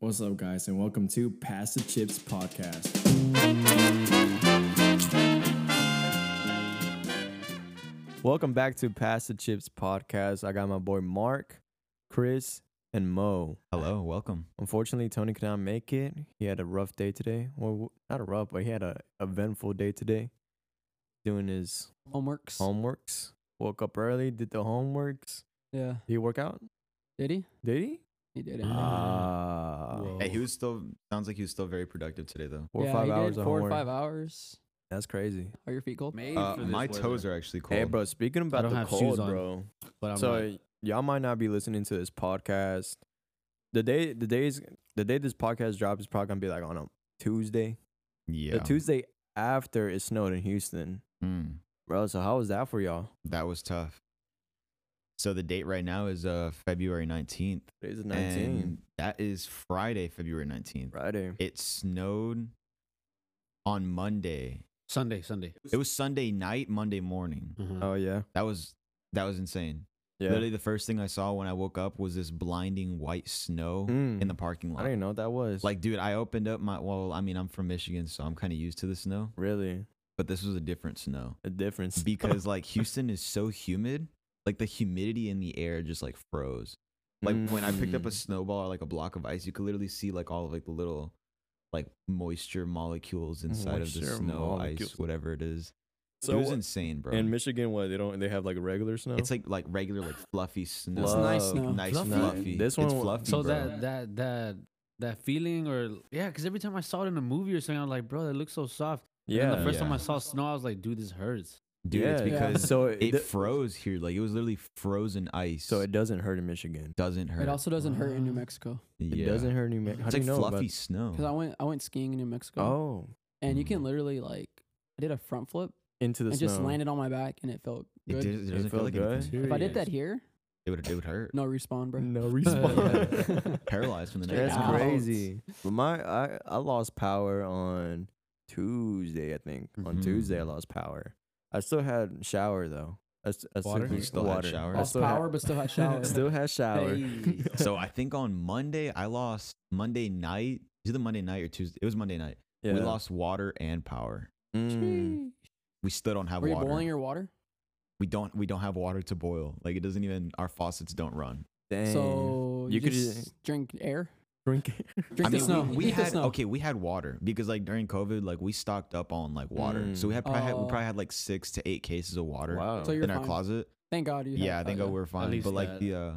What's up, guys, and welcome to Pass the Chips podcast. Welcome back to Pass the Chips podcast. I got my boy Mark, Chris, and Mo. Hello, welcome. Unfortunately, Tony could not make it. He had a rough day today. Well, not a rough, but he had a eventful day today. Doing his Homeworks. homeworks. Woke up early, did the homeworks. Yeah. Did he work out? Did he? Did he? He did it. Ah, Hey, he was still sounds like he was still very productive today though. four or five he hours did of four or five hours. That's crazy. Are your feet cold? Made Uh, for this my weather. toes are actually cold. Hey, bro. Speaking about the cold, on, bro. But I'm so like, y'all might not be listening to this podcast. The day, the days, the day this podcast drops is probably gonna be like on a Tuesday. Yeah. The Tuesday after it snowed in Houston, Mm, bro. So how was that for y'all? that was tough. So the date right now is uh February 19th. Today's the And 19th, that is Friday, February 19th. Friday. It snowed on Monday. Sunday, Sunday. It was Sunday night, Monday morning. Mhm. Oh yeah, That was that was insane. yeah. Literally the first thing I saw when I woke up was this blinding white snow Mm. in the parking lot. I didn't know what that was. Like, dude, I opened up my well, I mean, I'm from Michigan, so I'm kind of used to the snow, really but this was a different snow. a difference because like Houston is so humid, like the humidity in the air just like froze. Like when I picked up a Mm. snowball or like a block of ice, you could literally see like all of like the little like moisture molecules inside of the snow, molecules. ice, whatever it is. So it was insane, bro. in Michigan, what they don't they have like regular snow. it's like like regular like fluffy snow. It's nice snow. Nice Fluffy? fluffy. This it's one- fluffy, So bro. that that that that feeling or yeah, because every time I saw it in a movie or something, I was like, bro, that looks so soft. And yeah. then the first time I saw snow, I was like, dude, this hurts. Dude, it's yeah. because so it it, froze here. Like it was literally frozen ice. so it doesn't hurt in Michigan. doesn't hurt. It also doesn't hurt in New Wow. Mexico It yeah. doesn't hurt in New Mexico. It's like you know fluffy about- snow. because I went I went skiing in New Mexico Oh, and you can Mm. literally like I did a front flip into the and snow. just landed on my back and it felt It, good. did, it doesn't feel like good? anything. If I did that here, It would it would hurt. no respawn, bro. No respawn. Paralyzed from the neck Straight That's out. crazy. But my I I lost power on Tuesday. I think on Mhm. Tuesday I lost power. I still had shower though. I, st- I Water? Still, You still had water. shower? I Lost still power, had, but still had shower. still had shower. Hey. So I think on Monday I lost Monday night. Is it the Monday night or Tuesday? It was Monday night. yeah. We lost water and power. Mm. We still don't have Were you water. boiling your water? we don't we don't have water to boil. Like it doesn't even our faucets don't run. Dang. So You you, could just just- drink air. Drink. Drink I the mean, snow. we, we Eat had snow. okay, we had water because like during COVID, like we stocked up on like water. So we had probably had, we Oh. probably had like six to eight cases of water wow. So you're in our closet. Thank God you. yeah, I had, think uh, uh, we were fine. But like that. the uh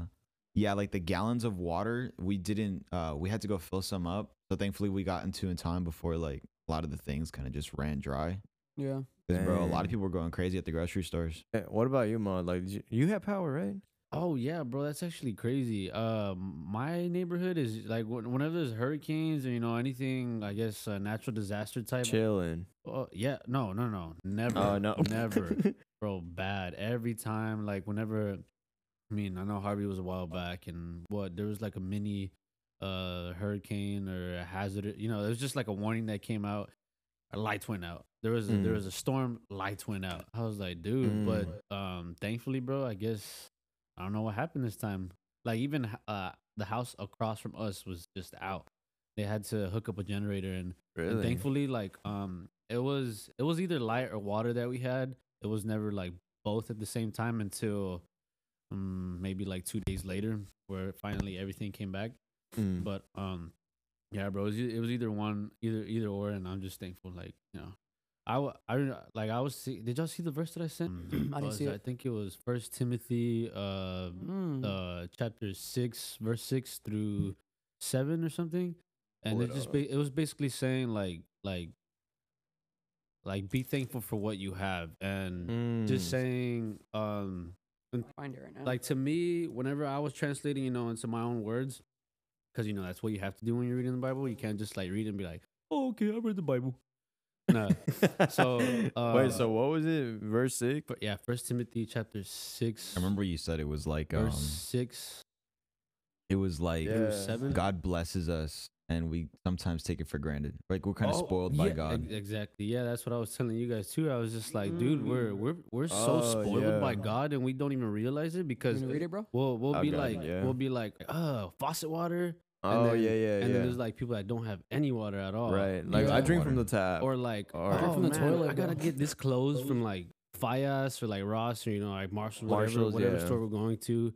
yeah, like the gallons of water, we didn't uh we had to go fill some up. So thankfully we got into in time before like a lot of the things kind of just ran dry. Yeah. 'Cause, bro, a lot of people were going crazy at the grocery stores. Hey, what about you, Mo? Like you, you have power, right? Oh yeah, bro, that's actually crazy. Um, my neighborhood is like when- whenever there's hurricanes or you know anything, I guess uh, natural disaster type. Chilling. Oh yeah, no, no, no, never. Oh no, never. bro bad every time like whenever i mean i know harvey was a while back and what there was like a mini uh hurricane or a hazard you know it was just like a warning that came out a lights went out there was a, there Mm. was a storm lights went out i was like dude but um thankfully bro i guess i don't know what happened this time like even uh the house across from us was just out they had to hook up a generator and and thankfully, like um, it was it was either light or water that we had. It was never like both at the same time until um, maybe like two days later, where finally everything came back. Mm. But um, yeah, bro, it was, it was either one, either either or, and I'm just thankful. Like you know, I wa- I like I was. See, did y'all see the verse that I sent? I didn't Was- see I think it was First Timothy, uh, Mm. uh, chapter six, verse six through seven or something, and Pull it it just ba- it was basically saying like like like be thankful for what you have, and just Mm. saying um Find it right now. like to me whenever I was translating, you know, into my own words, because you know that's what you have to do when you're reading the Bible. You can't just like read and be like, oh, okay, I read the Bible. No. So, uh, wait, so what was it? Verse six. But yeah, First Timothy chapter six. I remember you said it was like um verse six it was like Yeah. seven. God blesses us and we sometimes take it for granted. Like we're kind of Oh, spoiled by God. Exactly. Yeah, that's what I was telling you guys too. I was just like, dude, we're Mm. we're we're so Oh, spoiled by. God and we don't even realize it because gonna read it, bro? we'll we'll Oh, be God, like yeah. we'll be like, uh, faucet water. Oh then, yeah, yeah, And yeah. then there's like people that don't have any water at all. right. Like Yeah. I drink from the tap. Or like, Or- oh, Drink from oh, the man, toilet, I gotta bro. get this clothes from like Fias or like Ross or you know like Marshalls, Marshalls, whatever, whatever yeah. store we're going to.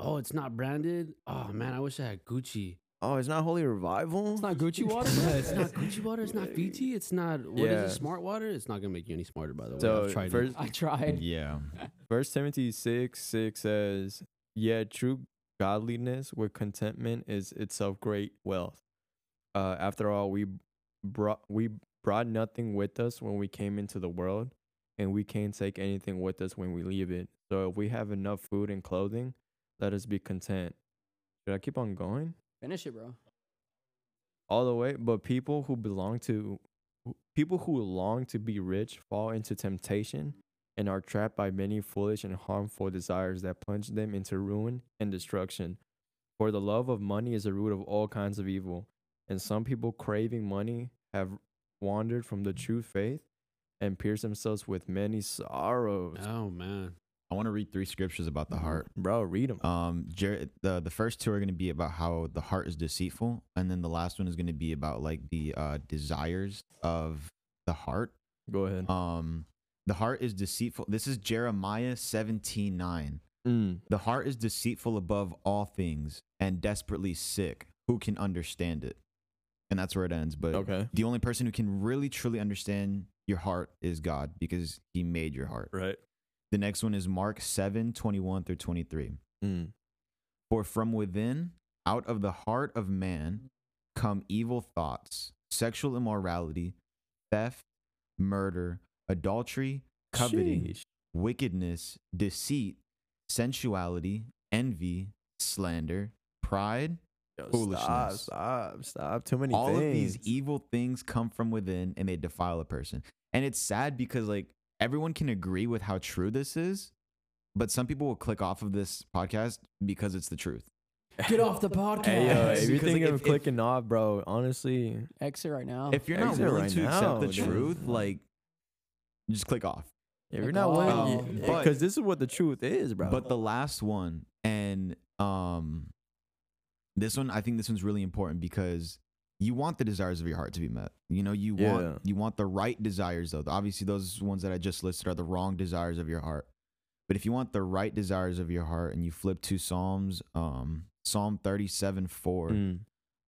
Oh, it's not branded. Oh man, I wish I had Gucci. oh, it's not Holy Revival. It's not Gucci water. Yeah, it's not Gucci water. It's not Fiji. It's not what is Yeah. it? Smart water. It's not gonna make you any smarter, by the way. So I've tried first, it. I tried. Yeah. First Timothy six six says, Yeah, true godliness with contentment is itself great wealth." Uh, after all, we brought we brought nothing with us when we came into the world, and we can't take anything with us when we leave it. So if we have enough food and clothing, let us be content. Should I keep on going? Finish it, bro. all the way but people who belong to people who long to be rich fall into temptation and are trapped by many foolish and harmful desires that plunge them into ruin and destruction for the love of money is the root of all kinds of evil and some people craving money have wandered from the true faith and pierced themselves with many sorrows Oh man. I want to read three scriptures about the heart. bro read them Um, Jared, the the first two are going to be about how the heart is deceitful, and then the last one is going to be about like the uh, desires of the heart. go ahead Um, the heart is deceitful. This is Jeremiah seventeen nine. mm. The heart is deceitful above all things and desperately sick. Who can understand it? And that's where it ends. But okay the only person who can really truly understand your heart is God because He made your heart. right The next one is Mark seven twenty one through twenty three. mm. For from within, out of the heart of man, come evil thoughts, sexual immorality, theft, murder, adultery, coveting, Sheesh. wickedness, deceit, sensuality, envy, slander, pride. Yo, Stop, foolishness. stop, stop. Too many All things. of these evil things come from within and they defile a person. And it's sad because like everyone can agree with how true this is, but some people will click off of this podcast because it's the truth. Get off the podcast. Hey, yo, if you're think like, of if- if- clicking off, bro, honestly, Exit right now. If you're not Exit willing right to now, accept the dude. truth, like just click off. if you're Like, not oh, willing, but- because this is what the truth is, bro. But the last one, and um, this one, I think this one's really important because you want the desires of your heart to be met. You know, you Yeah. want you want the right desires though. Obviously, those ones that I just listed are the wrong desires of your heart. But if you want the right desires of your heart, and you flip to Psalms, um, Psalm thirty-seven four, Mm,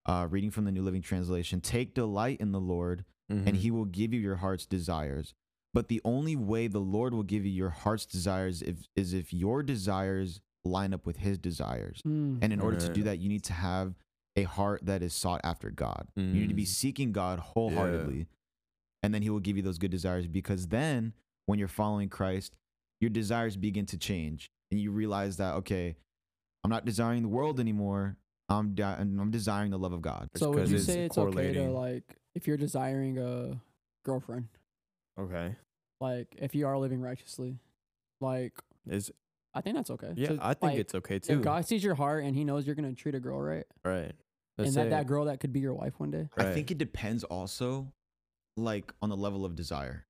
uh, reading from the New Living Translation, take delight in the Lord, and mhm. he will give you your heart's desires. But the only way the Lord will give you your heart's desires if, is if your desires line up with his desires. Mm. And in order to do that, you need to have a heart that is sought after God. You need to be Mm. seeking God wholeheartedly. And then he will give you those good desires because then when you're following Christ, your desires begin to change and you realize that okay, I'm not desiring the world anymore. I'm de- I'm desiring the love of God. so would you it's say it's okay to like if you're desiring a girlfriend, okay, like if you are living righteously, like Is I think that's okay. yeah, So, I think like, it's okay too. if God sees your heart and He knows you're gonna treat a girl right, right, and Let's that say- that girl that could be your wife one day. I Right. think it depends also like on the level of desire.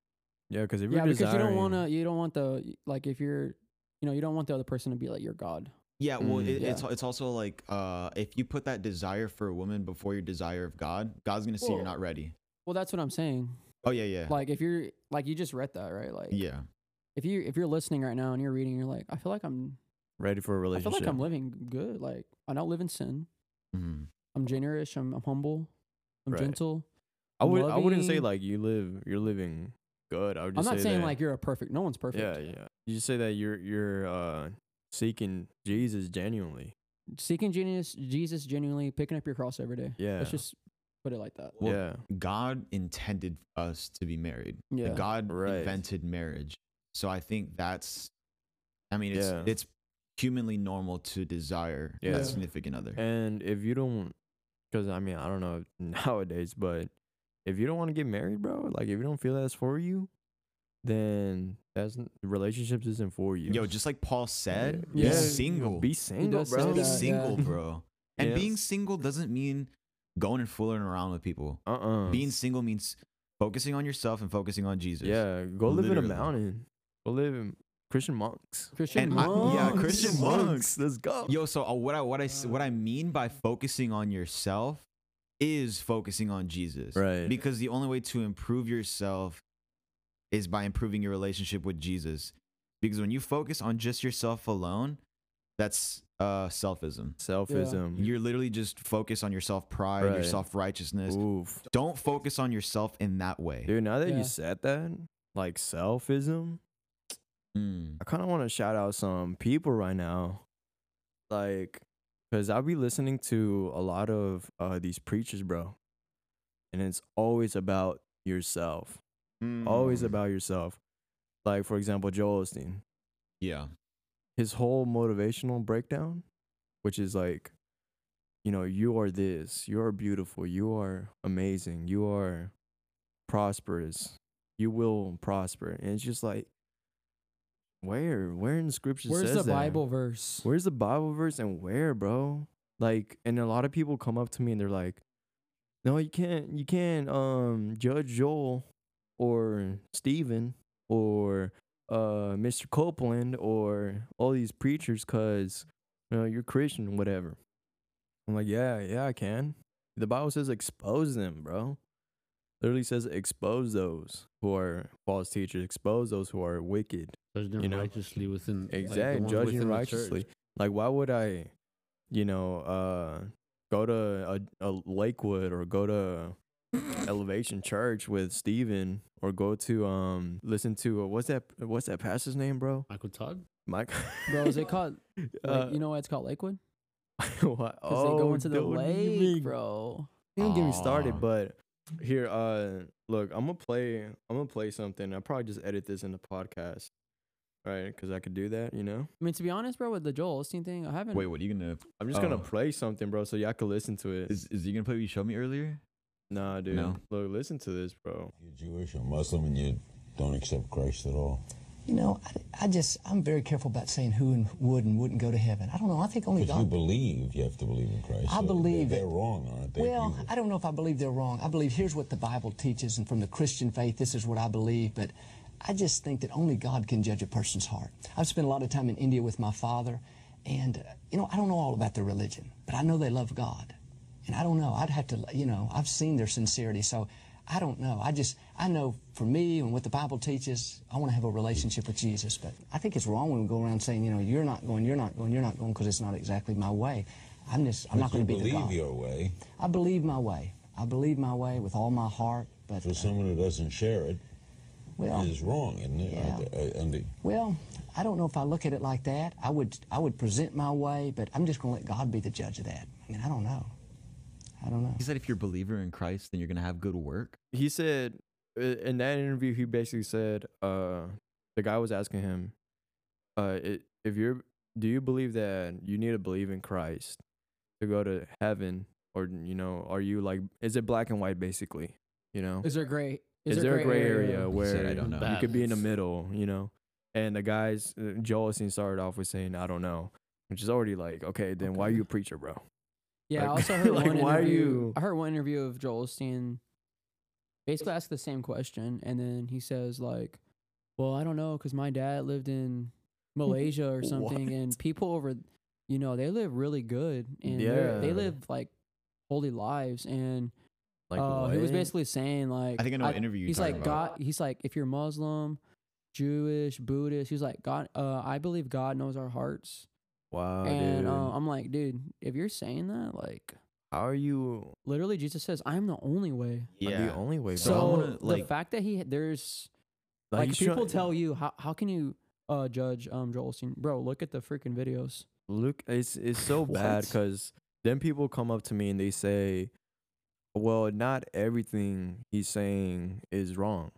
yeah, because if Yeah, you're because you don't desiring- want to. You don't want the like if you're, you know, you don't want the other person to be like your God. Yeah, well, Mm. it, it's it's also like uh, if you put that desire for a woman before your desire of God, God's gonna see Well, you're not ready. Well, that's what I'm saying. Oh yeah, yeah, Like if you're like you just read that right, like yeah. if you if you're listening right now and you're reading, you're like, I feel like I'm ready for a relationship. I feel like I'm living good. Like I don't live in sin. hmm I'm generous. I'm, I'm humble. I'm Right. gentle. I would. I wouldn't say like you live. You're living good. I would I'm not say saying that- like you're a perfect. No one's perfect. Yeah, yeah. You just say that you're you're uh seeking Jesus genuinely. Seeking genius, Jesus genuinely picking up your cross every day. Yeah. Let's just put it like that. Well, yeah. God intended us to be married. Yeah. God Right. invented marriage. So I think that's, I mean, it's Yeah. it's humanly normal to desire Yeah. a significant other. And if you don't, because I mean, I don't know nowadays, but if you don't want to get married, bro, like if you don't feel that's for you, then that's relationships isn't for you. Yo, just like Paul said, Yeah. be single. Be single, bro. Be single, yeah. bro. And Yeah. being single doesn't mean going and fooling around with people. Uh uh Being single means focusing on yourself and focusing on Jesus. yeah, go live in a mountain. Go live in Christian monks. Christian And I- monks. yeah, Christian monks. Let's go. Yo, so uh, what I what I s- what I mean by focusing on yourself is focusing on Jesus. Right. Because the only way to improve yourself is by improving your relationship with Jesus. Because when you focus on just yourself alone, that's uh selfism. Selfism. You're literally just focused on your self pride, your Right. self righteousness. Oof. Don't focus on yourself in that way. Dude, now that Yeah. you said that, like selfism, Mm. I kind of want to shout out some people right now. Like, because I'll be listening to a lot of uh, these preachers, bro. And it's always about yourself. Always Mm. about yourself. Like, for example, Joel Osteen. Yeah. His whole motivational breakdown, which is like, you know, you are this, you are beautiful, you are amazing, you are prosperous, you will prosper. And it's just like, where, where in the scripture Where's the that? Bible verse? Where's the Bible verse and where, bro? Like, and a lot of people come up to me and they're like, no, you can't, you can't, um, judge Joel or Stephen or uh Mr. Copeland or all these preachers because you know you're Christian, whatever. I'm like, yeah, yeah, I can. The Bible says expose them, bro. Literally says expose those who are false teachers, expose those who are wicked. Judge them You know? righteously within Exactly, ones judging righteously. Like, why would I, you know, uh, go to a, a Lakewood or go to Elevation Church with Steven or go to um listen to uh, what's that what's that pastor's name, bro? Michael Todd. Mike. Bro, is it called? Uh, Lake, you know why it's called Lakewood? what? Because they go Oh, into the dude, you lake, mean- bro. You don't get me started, but here, uh, look, I'm gonna play. I'm gonna play something. I'll probably just edit this in the podcast, right? Because I could do that, you know. I mean, to be honest, bro, with the Joel Osteen thing, I haven't. Wait, what are you gonna I'm just gonna Oh. play something, bro, so y'all can listen to it. is is he gonna play what you showed me earlier? Nah, dude. No. Look, listen to this, bro. You're Jewish or Muslim and you don't accept Christ at all. You know, I, I just, I'm very careful about saying who and would and wouldn't go to heaven. I don't know. I think only Because you believe, you have to believe in Christ. I So believe they're, it. they're wrong, aren't they? Well, you- I don't know if I believe they're wrong. I believe here's what the Bible teaches, and from the Christian faith, this is what I believe. But I just think that only God can judge a person's heart. I've spent a lot of time in India with my father, and, uh, you know, I don't know all about their religion, but I know they love God. And I don't know. I'd have to, you know, I've seen their sincerity. So I don't know. I just, I know for me and what the Bible teaches, I want to have a relationship with Jesus. But I think it's wrong when we go around saying, you know, you're not going, you're not going, you're not going, because it's not exactly my way. I'm just, I'm but not going to be the believe your way. I believe my way. I believe my way with all my heart. But For uh, someone who doesn't share it, well, is wrong, isn't it? Yeah. Uh, and well, I don't know if I look at it like that. I would, I would present my way, but I'm just going to let God be the judge of that. I mean, I don't know. I don't know. He said if you're a believer in Christ, then you're gonna have good work. He said uh, in that interview, he basically said, uh, the guy was asking him, uh, i if you're, do you believe that you need to believe in Christ to go to heaven, or you know, are you like, is it black and white basically? You know, Is there gray? is, there a gray area, He where said, "I don't know." you could be in the middle, you know? And the guys, uh, Joel Osteen started off with saying, "I don't know," which is already like, okay, then why are you a preacher, bro? Yeah, I also heard like, one why are interview. you- I heard one interview of Joel Osteen basically ask the same question, and then he says like, "Well, I don't know, cause my dad lived in Malaysia or something, and people over, you know, they live really good, and they're- they live like holy lives, and Like, uh, he was basically saying like, I think I know what interview you're He's like about. God. He's like, if you're Muslim, Jewish, Buddhist, he's like God. Uh, I believe God knows our hearts, wow, and dude. uh, I'm like, dude, if you're saying that, like. how are you? Literally, Jesus says, "I'm the only way." Yeah, the only way, bro. So wanna, the fact that he there's Like, like, people trying- tell you how how can you uh judge um Joel Osteen, bro? Look at the freaking videos. Look, it's it's so bad because then people come up to me and they say, "Well, not everything he's saying is wrong,"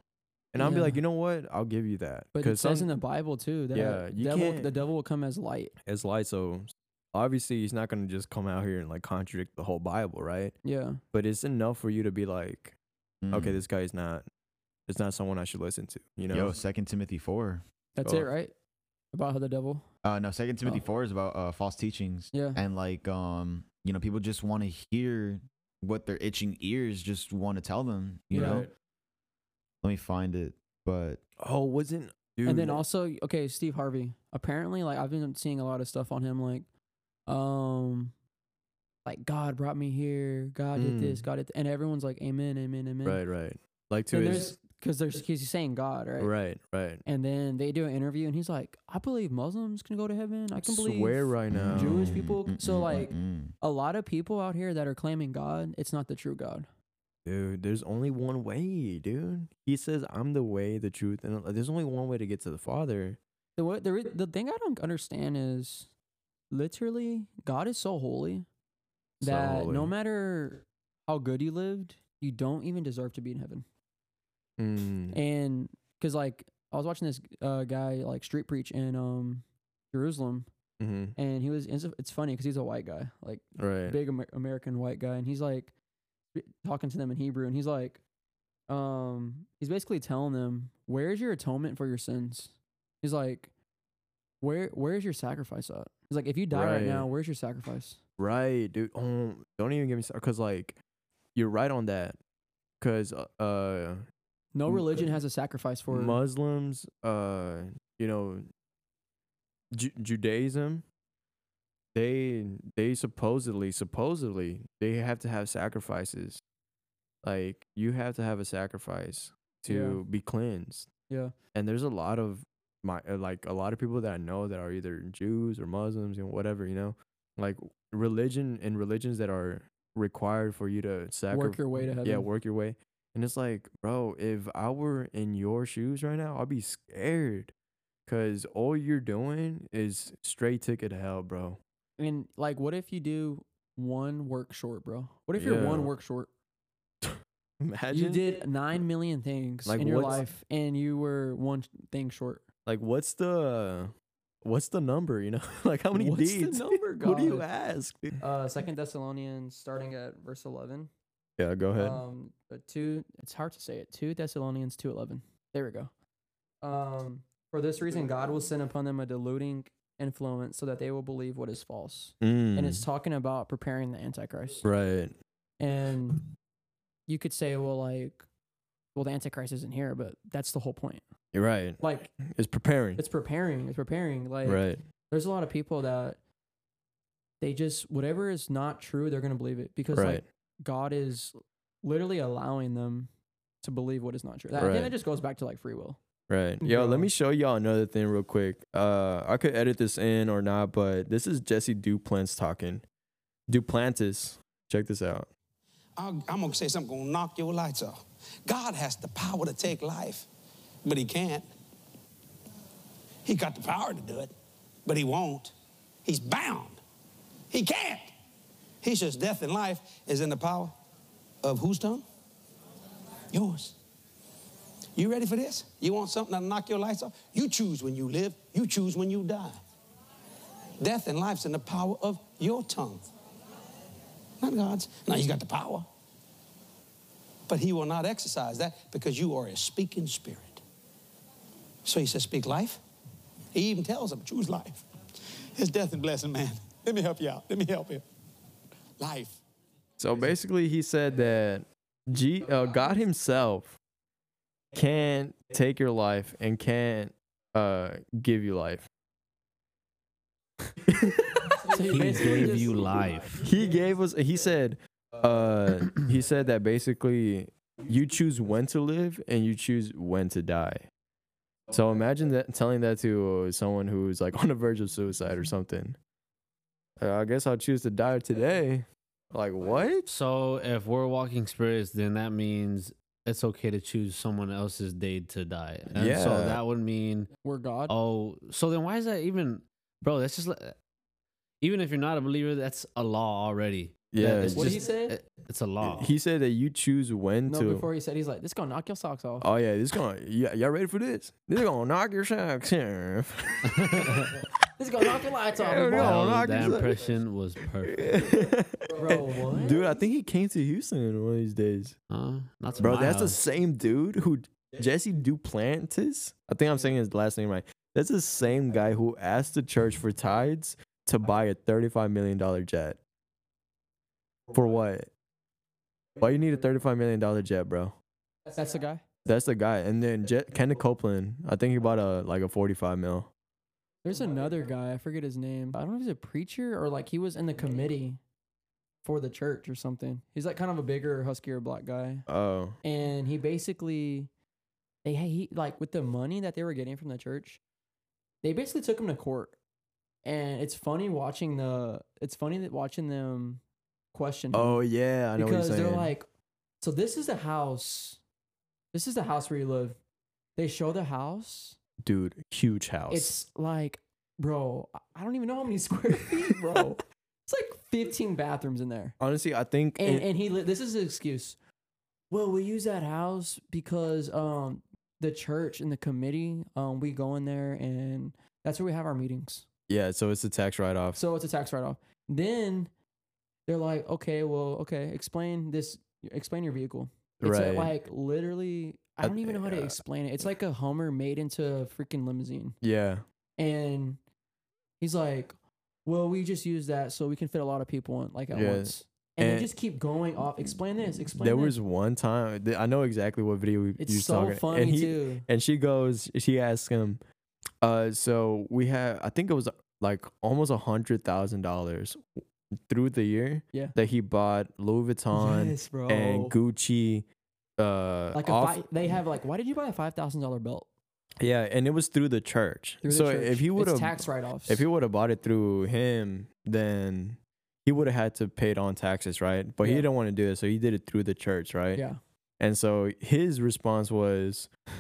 and I'll be Yeah. like, "You know what? I'll give you that." But it says some in the Bible too that Yeah, you devil, can't- the devil will come as light. it's light, so obviously he's not gonna just come out here and like contradict the whole Bible, right? Yeah, But it's enough for you to be like, okay, Mm. this guy's not, it's not someone I should listen to. You know? Yo, Second Timothy four. that's Oh. it, right? About how the devil. Uh, no, Second Timothy Oh. four is about uh, false teachings. Yeah. and like um, you know, people just want to hear what their itching ears just want to tell them. You Yeah. know, let me find it. But oh, wasn't Dude, and then also, okay, Steve Harvey. Apparently, like I've been seeing a lot of stuff on him, like, um, like God brought me here. God did this. Mm. God did, th-, and everyone's like, Amen, Amen, Amen. right, right. Like to And his there's because there's he's saying God, right? right, right. And then they do an interview, and he's like, I believe Muslims can go to heaven. I can believe Swear right now. Jewish people- Mm, so, mm, like, mm, mm. a lot of people out here that are claiming God. It's not the true God. Dude, there's only one way, dude. He says, I'm the way, the truth, and there's only one way to get to the Father. The what the the thing I don't understand is, literally, God is so holy So that no matter how good you lived, you don't even deserve to be in heaven. Mm. And because like I was watching this uh, guy like street preach in um Jerusalem, Mm-hmm. and he was it's, funny because he's a white guy, like Right. big Amer- American white guy, and he's like talking to them in Hebrew, and he's like, um, he's basically telling them, "Where's your atonement for your sins?" He's like, "Where Where's your sacrifice at?" He's like, "If you die right, now, where's your sacrifice?" Right, dude. Oh, don't even give me started. Cause like, you're right on that. Cause uh, uh No religion has a sacrifice for. Muslims, uh, you know, Ju- Judaism, they they supposedly supposedly they have to have sacrifices. Like you have to have a sacrifice to be cleansed. yeah, And there's a lot of my uh, like a lot of people that I know that are either Jews or Muslims and whatever, you know. Like religion and religions that are required for you to sacrifice work your way to heaven. yeah, work your way. And it's like, bro, if I were in your shoes right now, I'd be scared. Cause all you're doing is straight ticket to hell, bro. And like, what if you do one work short, bro? What if you're one work short? Imagine You did nine million things Like, in your what's- life, and you were one thing short. like what's the what's the number, you know? like how many What's the deeds? number, what do you God? ask? dude? Uh, Second Thessalonians, starting at verse eleven. Yeah, go ahead. Um, but two. It's hard to say it. Two Thessalonians two eleven. There we go. Um, for this reason, God will send upon them a deluding influence, so that they will believe what is false. And it's Mm, talking about preparing the Antichrist. right. And you could say, well, like, well, the Antichrist isn't here, but that's the whole point. You're right. Like, It's preparing. it's preparing. It's preparing. Like, right. there's a lot of people that they just whatever is not true, they're gonna believe it because Right. like God is literally allowing them to believe what is not true. That, I think that just goes back to like free will. Right. Yo, let me show y'all another thing real quick. Uh I could edit this in or not, but this is Jesse Duplantis talking. Duplantis. Check this out. I'm, I'm gonna say something gonna knock your lights off. God has the power to take life, but he can't. He got the power to do it, but he won't. He's bound. He can't. He says death and life is in the power of whose tongue? Yours. You ready for this? You want something that'll knock your lights off? You choose when you live, you choose when you die. Death and life's in the power of your tongue. Not God's. Now you got the power. But he will not exercise that because you are a speaking spirit. So he says, speak life. He even tells them, choose life. It's death and blessing, man. Let me help you out. Let me help you. Life. So basically he said that G uh, God himself can't take your life and can't uh give you life. So He gave you life. he gave us he said uh he said that basically you choose when to live and you choose when to die. So imagine that telling that to uh, someone who's like on the verge of suicide or something. Uh, i guess i'll choose to die today. Like what? So if we're walking spirits, then that means it's okay to choose someone else's day to die. And Yeah. So that would mean, we're God. oh, so then why is that even, bro? That's just, even if you're not a believer, that's a law already. That yeah it's What did he just- say? it's a law. he said that you choose when no, to before he said he's like, this gonna knock your socks off. oh yeah this gonna yeah, y'all ready for this this gonna knock your socks off This gonna knock your lights off. Hell boy. no. That, was- knock that yourself- impression was perfect. Bro, what? dude i think he came to houston one of these days Huh? Not to Bro, my that's the house. same dude who Jesse Duplantis. I think I'm saying his last name right. That's the same guy who asked the church for tithes to buy a $35 million jet. For what? Why you need a $35 million jet, bro? That's the guy. That's the guy. And then Jet, Kenneth Copeland, I think he bought a like a 45 mil. There's another guy. I forget his name. I don't know if he's a preacher or like he was in the committee for the church or something. He's like kind of a bigger, huskier black guy, Oh, and he basically they he like with the money that they were getting from the church, they basically took him to court. And it's funny watching the. It's funny that watching them question. him oh yeah, I know because they're like, so this is the house. This is the house where you live. They show the house. dude, huge house. It's like, bro, I- don't even know how many square feet, bro. it's like 15 bathrooms in there. Honestly, I think And it- and he li- this is his excuse. Well, we use that house because um the church and the committee um we go in there and that's where we have our meetings. yeah, so it's a tax write off. So it's a tax write off. Then they're like, okay, well, okay, explain this. Explain your vehicle. It's Right. like literally, I don't even know how to explain it. It's like a Hummer made into a freaking limousine. Yeah, And he's like, well, we just use that so we can fit a lot of people in like at Yeah. once. And, And- they just keep going off. Explain this. Explain there this. was one time I know exactly what video we, It's so talking. funny and he, too. And she goes, she asks him, uh, so we have, I think it was like almost a hundred thousand dollars through the year Yeah. that he bought Louis Vuitton yes, and Gucci. Uh, like a off, fi- they have like, why did you buy a five thousand dollar belt? yeah, and it was through the church. Through the so church? if he would have, tax write offs. if he would have bought it through him, then he would have had to pay it on taxes, right? But he didn't want to do it, so he did it through the church, right? yeah. And so his response was, "Uh,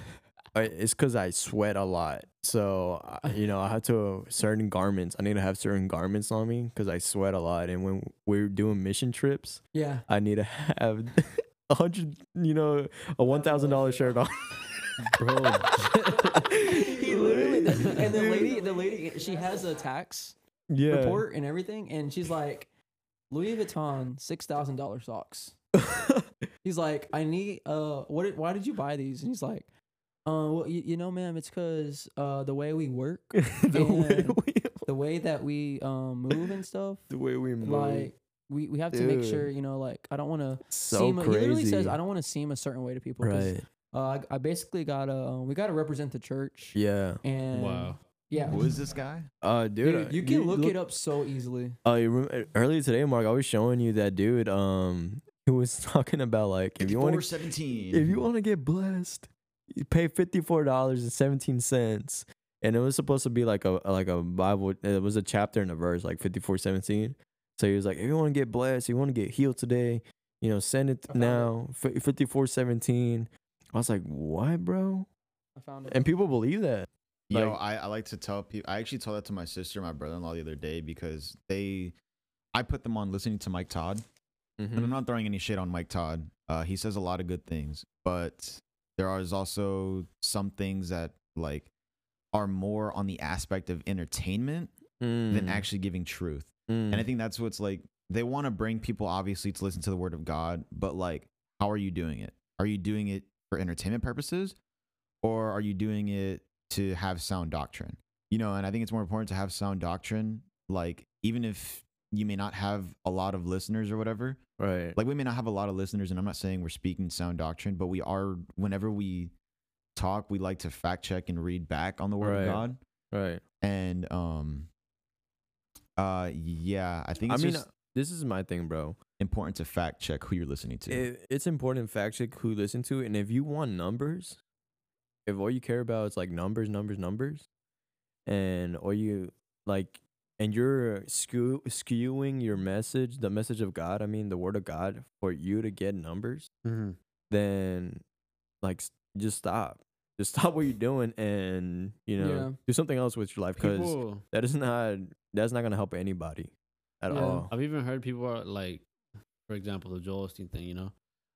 "It's because I sweat a lot. So you know, I have to certain garments. I need to have certain garments on me because I sweat a lot. And when we're doing mission trips, Yeah. I need to have a hundred, you know, a one thousand dollar shirt on. Bro, he literally and the lady the lady she has a tax yeah. report and everything and she's like louis vuitton six thousand dollar socks he's like i need uh what why did you buy these and he's like uh well you, you know ma'am it's because uh the way we work the way we, the way that we um move and stuff the way we move. like we, we have to make Dude. sure you know like i don't want to so seem crazy. he literally says i don't want to seem a certain way to people 'cause, Right. uh, I, I basically gotta um, we gotta represent the church Yeah. and wow. yeah Who is this guy? Uh, dude, Dude, uh, you can look, it up so easily. Uh, you rem- earlier today, Mark, I was showing you that dude. Um, who was talking about like if you want to 17. if you want to get blessed, you pay fifty four dollars and seventeen cents, and it was supposed to be like a like a Bible. It was a chapter and a verse, like fifty four seventeen. So he was like, if you want to get blessed, you want to get healed today, you know, send it I found now. Fifty four seventeen. I was like, what, bro? I found it. And people believe that. Yo, Like- I, I like to tell people. I actually told that to my sister, and my brother-in-law the other day because they, I put them on listening to Mike Todd, and Mm-hmm. I'm not throwing any shit on Mike Todd. Uh, he says a lot of good things, but there is also some things that like are more on the aspect of entertainment Mm. than actually giving truth. And I think that's what's like they want to bring people obviously to listen to the word of God, but like how are you doing it? Are you doing it for entertainment purposes or are you doing it to have sound doctrine? You know, and I think it's more important to have sound doctrine like even if you may not have a lot of listeners or whatever. right. Like we may not have a lot of listeners and I'm not saying we're speaking sound doctrine, but we are whenever we talk, we like to fact check and read back on the word Right. of God. right. And um uh yeah, I think I mean, this is my thing, bro. important to fact check who you're listening to. It, it's important to fact check who you listen to, and if you want numbers, if all you care about is like numbers, numbers, numbers, and or you like, and you're skew, skewing your message, the message of God, I mean, the word of God, for you to get numbers, Mm-hmm. then like just stop, just stop what you're doing, and you know, Yeah. do something else with your life because that is not that's not gonna help anybody at Yeah. all. I've even heard people are like, for example, the Joel Osteen thing. You know,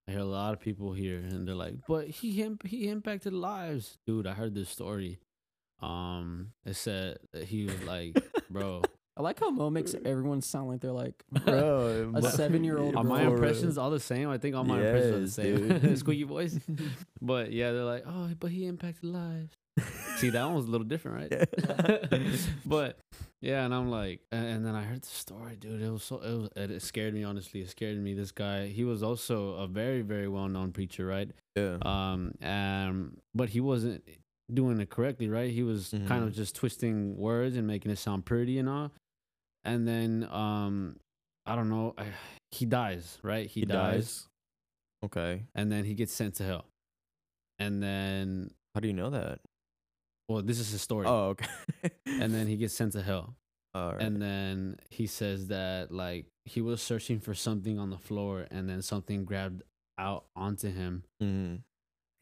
I hear a lot of people here, and they're like, "But he he impacted lives, dude." I heard this story. Um, it said that he was like, "Bro, I like how Mo makes everyone sound like they're like Bro, a seven-year-old. are my girl. impressions all the same? I think all my impressions are the same. Squeaky voice. But yeah, they're like, "Oh, but he impacted lives." See, that one was a little different, right? Yeah. but yeah, and I'm like, and, and then I heard the story, dude. It was so it was it, it scared me honestly. It scared me. This guy, he was also a very very well known preacher, right? yeah. Um, um, but he wasn't doing it correctly, right? He was kind of just twisting words and making it sound pretty and all. And then, um, I don't know, I, he dies, right? He, He dies, dies. Okay. and then he gets sent to hell. And then, How do you know that? well, this is his story. Oh, okay. And then he gets sent to hell. All right. And then he says that like he was searching for something on the floor, and then something grabbed out onto him. Mhm.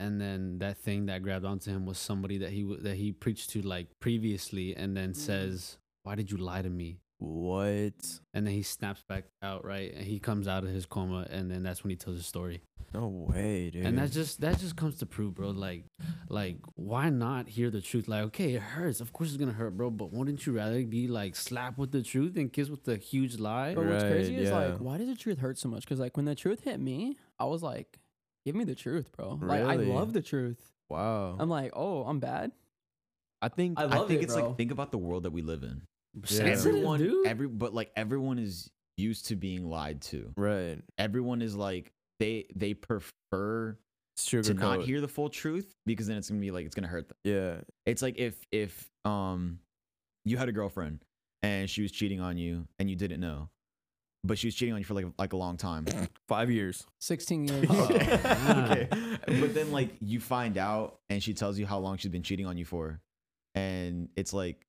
And then that thing that grabbed onto him was somebody that he that he preached to like previously and then mm. says why did you lie to me What? and then he snaps back out right and he comes out of his coma and then that's when he tells his story No way, dude. and that just that just comes to prove bro like like why not hear the truth like okay it hurts of course it's gonna hurt bro but wouldn't you rather be like slapped with the truth and kissed with the huge lie But what's crazy Right, is yeah. like, why does the truth hurt so much? Because like when the truth hit me, I was like, give me the truth, bro. Like I Really? love the truth. wow. I'm like, oh, I'm bad. I think I I love think it, it's bro. like think about the world that we live in. Sensitive, Everyone, dude. every but like everyone is used to being lied to. right. Everyone is like they they prefer Sugar to not hear the full truth because then it's gonna be like it's gonna hurt them. Yeah. It's like if if um you had a girlfriend and she was cheating on you and you didn't know, but she was cheating on you for like like a long time. Five years. 16 years. okay. Oh, okay. But then like you find out and she tells you how long she's been cheating on you for. And it's like,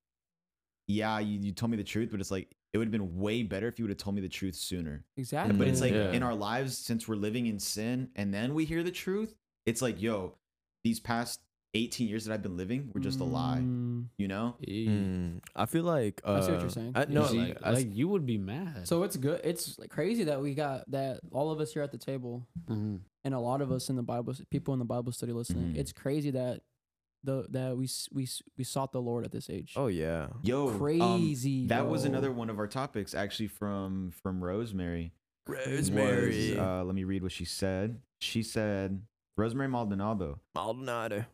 yeah, you, you told me the truth, but it's like it would have been way better if you would have told me the truth sooner. Exactly. But it's like Yeah. in our lives, since we're living in sin and then we hear the truth, it's like, yo, these past 18 years that I've been living were just a lie. Mm. You know? Mm, I feel like. Uh, I see what you're saying. I, You no, See, like, I s- like you would be mad So it's good. It's like crazy that we got that all of us here at the table Mhm. and a lot of us in the Bible, people in the Bible study listening. Mhm. It's crazy that the that we we we sought the Lord at this age. oh yeah. Yo, um, crazy. that was another one of our topics actually from from Rosemary. Rosemary. was, uh, let me read what she said. She said, Rosemary Maldonado, Maldonado.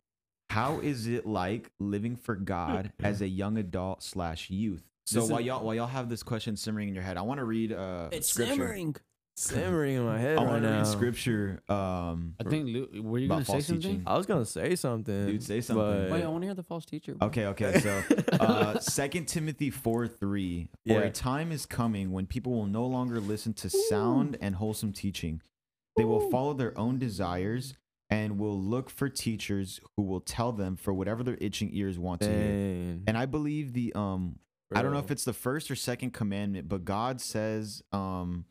How is it like living for God as a young adult slash youth? So This while is- y'all while y'all have this question simmering in your head, I want to read uh It's scripture. simmering. Simmering in my head I right want to now. read scripture. Um, I think Lu- were you About gonna say false something? teaching. I was gonna say something. Dude, say something. but- Wait, I want to hear the false teacher. bro. Okay, okay. So, uh, Second Timothy four three. For Yeah. a time is coming when people will no longer listen to sound and wholesome teaching. They will follow their own desires and will look for teachers who will tell them for whatever their itching ears want to hear. Dang, And I believe the um, I don't know if it's the first or second commandment, but God says um,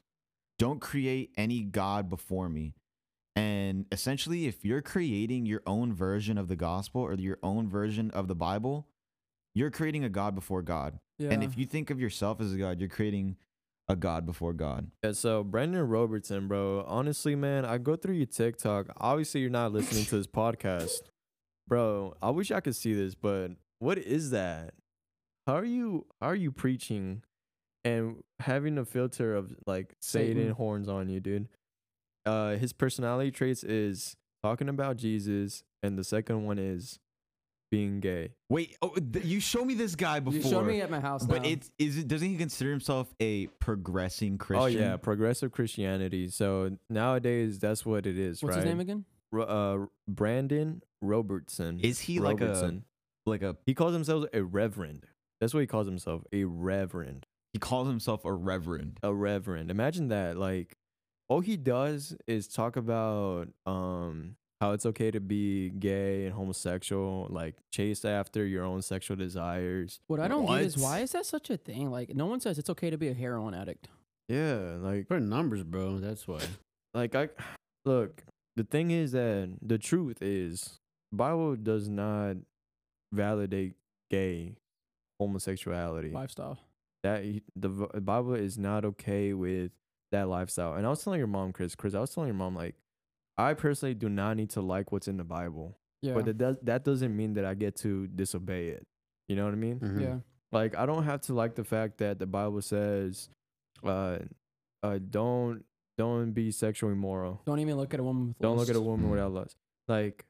don't create any god before me. And essentially, if you're creating your own version of the gospel or your own version of the Bible, you're creating a God before God. Yeah. And if you think of yourself as a God, you're creating a God before God. Yeah, so Brandan Robertson, bro. Honestly, man, I go through your TikTok. Obviously, you're not listening to this podcast, bro. I wish I could see this, but what is that? How are you? How are you preaching and having a filter of like Satan, Satan. horns on you, dude? Uh, his personality traits is talking about Jesus, and the second one is being gay. Wait, oh, th- you show me this guy before. you showed me at my house. but now. it's is it doesn't he consider himself a progressing Christian? Oh yeah, progressive Christianity. So nowadays, that's what it is, what's right? his name again? Ro- uh, Brandan Robertson. Is he like a like a He calls himself a reverend. That's what he calls himself, a reverend. he calls himself a reverend. A reverend. Imagine that. Like, all he does is talk about um how it's okay to be gay and homosexual, like chase after your own sexual desires. What I don't get is why is that such a thing? Like no one says it's okay to be a heroin addict. Yeah, like For numbers, bro. That's why. like I look, the thing is that the truth is Bible does not validate gay homosexuality. Lifestyle. that the Bible is not okay with that lifestyle. And I was telling your mom, Chris, Chris, I was telling your mom like, I personally do not need to like what's in the Bible, Yeah. but that does that doesn't mean that I get to disobey it. You know what I mean? Mhm. yeah. Like I don't have to like the fact that the Bible says, uh, uh, don't don't be sexually immoral. Don't even look at a woman with Don't look at a lust. woman without lust. Like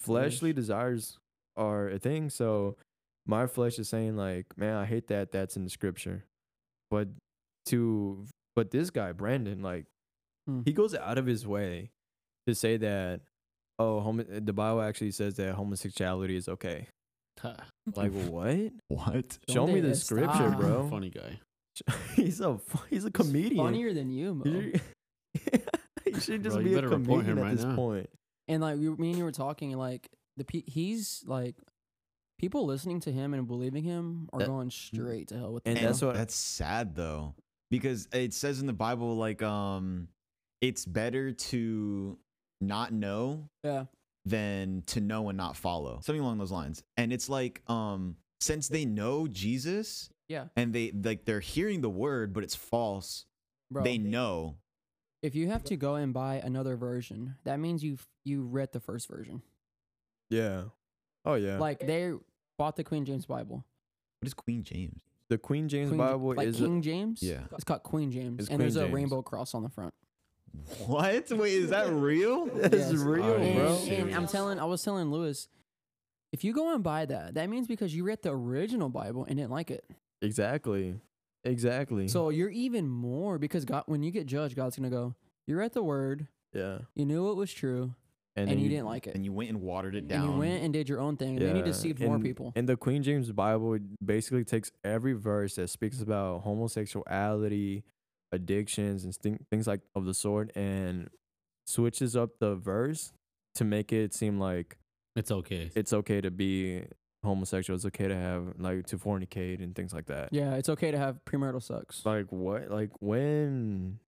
fleshly desires are a thing. So my flesh is saying like, man, I hate that that's in the scripture. But to but this guy, Brandan, like Hmm. he goes out of his way to say that oh homo- the Bible actually says that homosexuality is okay. Like what? What? Show me Donde the scripture, está? bro. Funny guy. he's a fu- he's a comedian. Funnier than you, Mo. You should- you should just Bro, you be a better report him comedian at right this now. point. And like we, me and you were talking, like the pe- he's like people listening to him and believing him are That- going straight to hell with And him. that's what That's sad though, because it says in the Bible like um, it's better to not know yeah, than to know and not follow, something along those lines. And it's like um, since they know Jesus yeah, and they like they're hearing the word, but it's false. bro. They know. if you have to go and buy another version, that means you you read the first version. yeah. Oh yeah. Like they bought the Queen James Bible. What is Queen James? the Queen James Queen, Bible like is a- King James. Yeah. it's called Queen James, It's and Queen there's a James. rainbow cross on the front. What? Wait, is that real? That's Yes. real, Are bro. and I'm telling, I was telling Lewis, if you go and buy that, that means because you read the original Bible and didn't like it. Exactly. Exactly. So you're even more because God, when you get judged, God's gonna go. You read the word, yeah. you knew it was true, and, then you, didn't like it, And you went and watered it down. and you went and did your own thing, and then you Yeah, deceived more people. And the Queen James Bible basically takes every verse that speaks about homosexuality, addictions, and thing things like of the sort, and switches up the verse to make it seem like It's okay. it's okay to be homosexual. It's okay to have like to fornicate and things like that. yeah, it's okay to have premarital sex. Like what? Like when?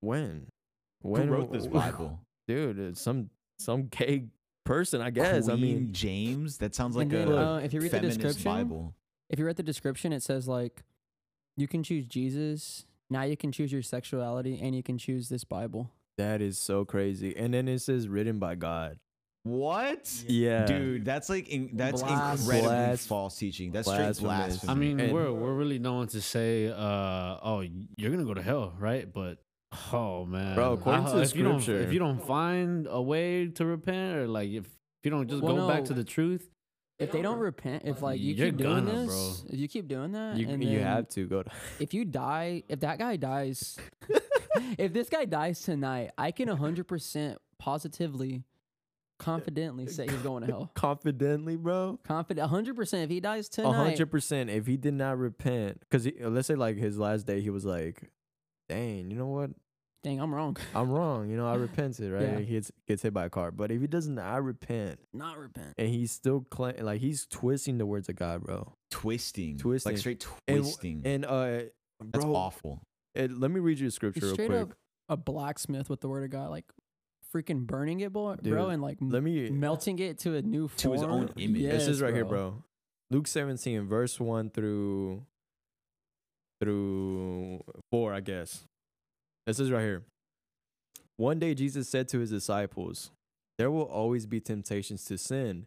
When? Who When wrote this Bible? dude? It's some some gay person, I guess. I mean, James. That sounds like and then, a uh, if you read the feminist description, Bible. if you read the description, it says like, you can choose Jesus. Now you can choose your sexuality, and you can choose this Bible. that is so crazy. And then it says written by God. What? Yeah, Dude, that's like in, that's Blas- incredibly Blas- false teaching. That's straight blasphemous. blasphemy. I mean, And- we're we're really known to say, uh, "Oh, you're gonna go to hell," right? But oh man, Bro, according I- to the if you don't scripture- if you don't find a way to repent, or like if, if you don't just Well, go back to the truth, If they don't repent, if like you You're keep doing gonna, this, bro. if you keep doing that, you and you then have to go to. if you die, if that guy dies, if this guy dies tonight, I can 100% positively, confidently say he's going to hell. confidently, bro. Confident, 100%. If he dies A tonight, hundred percent. If he did not repent, because let's say like his last day, he was like, "Dang, you know what? Dang, I'm wrong. I'm wrong. You know, I repented, right? Yeah. He gets gets hit by a car. But if he does not I repent Not repent. and he's still cla like he's twisting the words of God, bro. twisting, Twisting. like straight twisting. And uh, that's bro, awful. it- let me read you the He's scripture real straight quick. up a blacksmith with the word of God, like freaking burning it, boy, Dude, bro, and like Let me. melting it to a new form. To his own form. image. this is Yes, right here, bro. Luke 17, verse 1 through through 4, I guess. This is right here. One day Jesus said to his disciples, There will always be temptations to sin,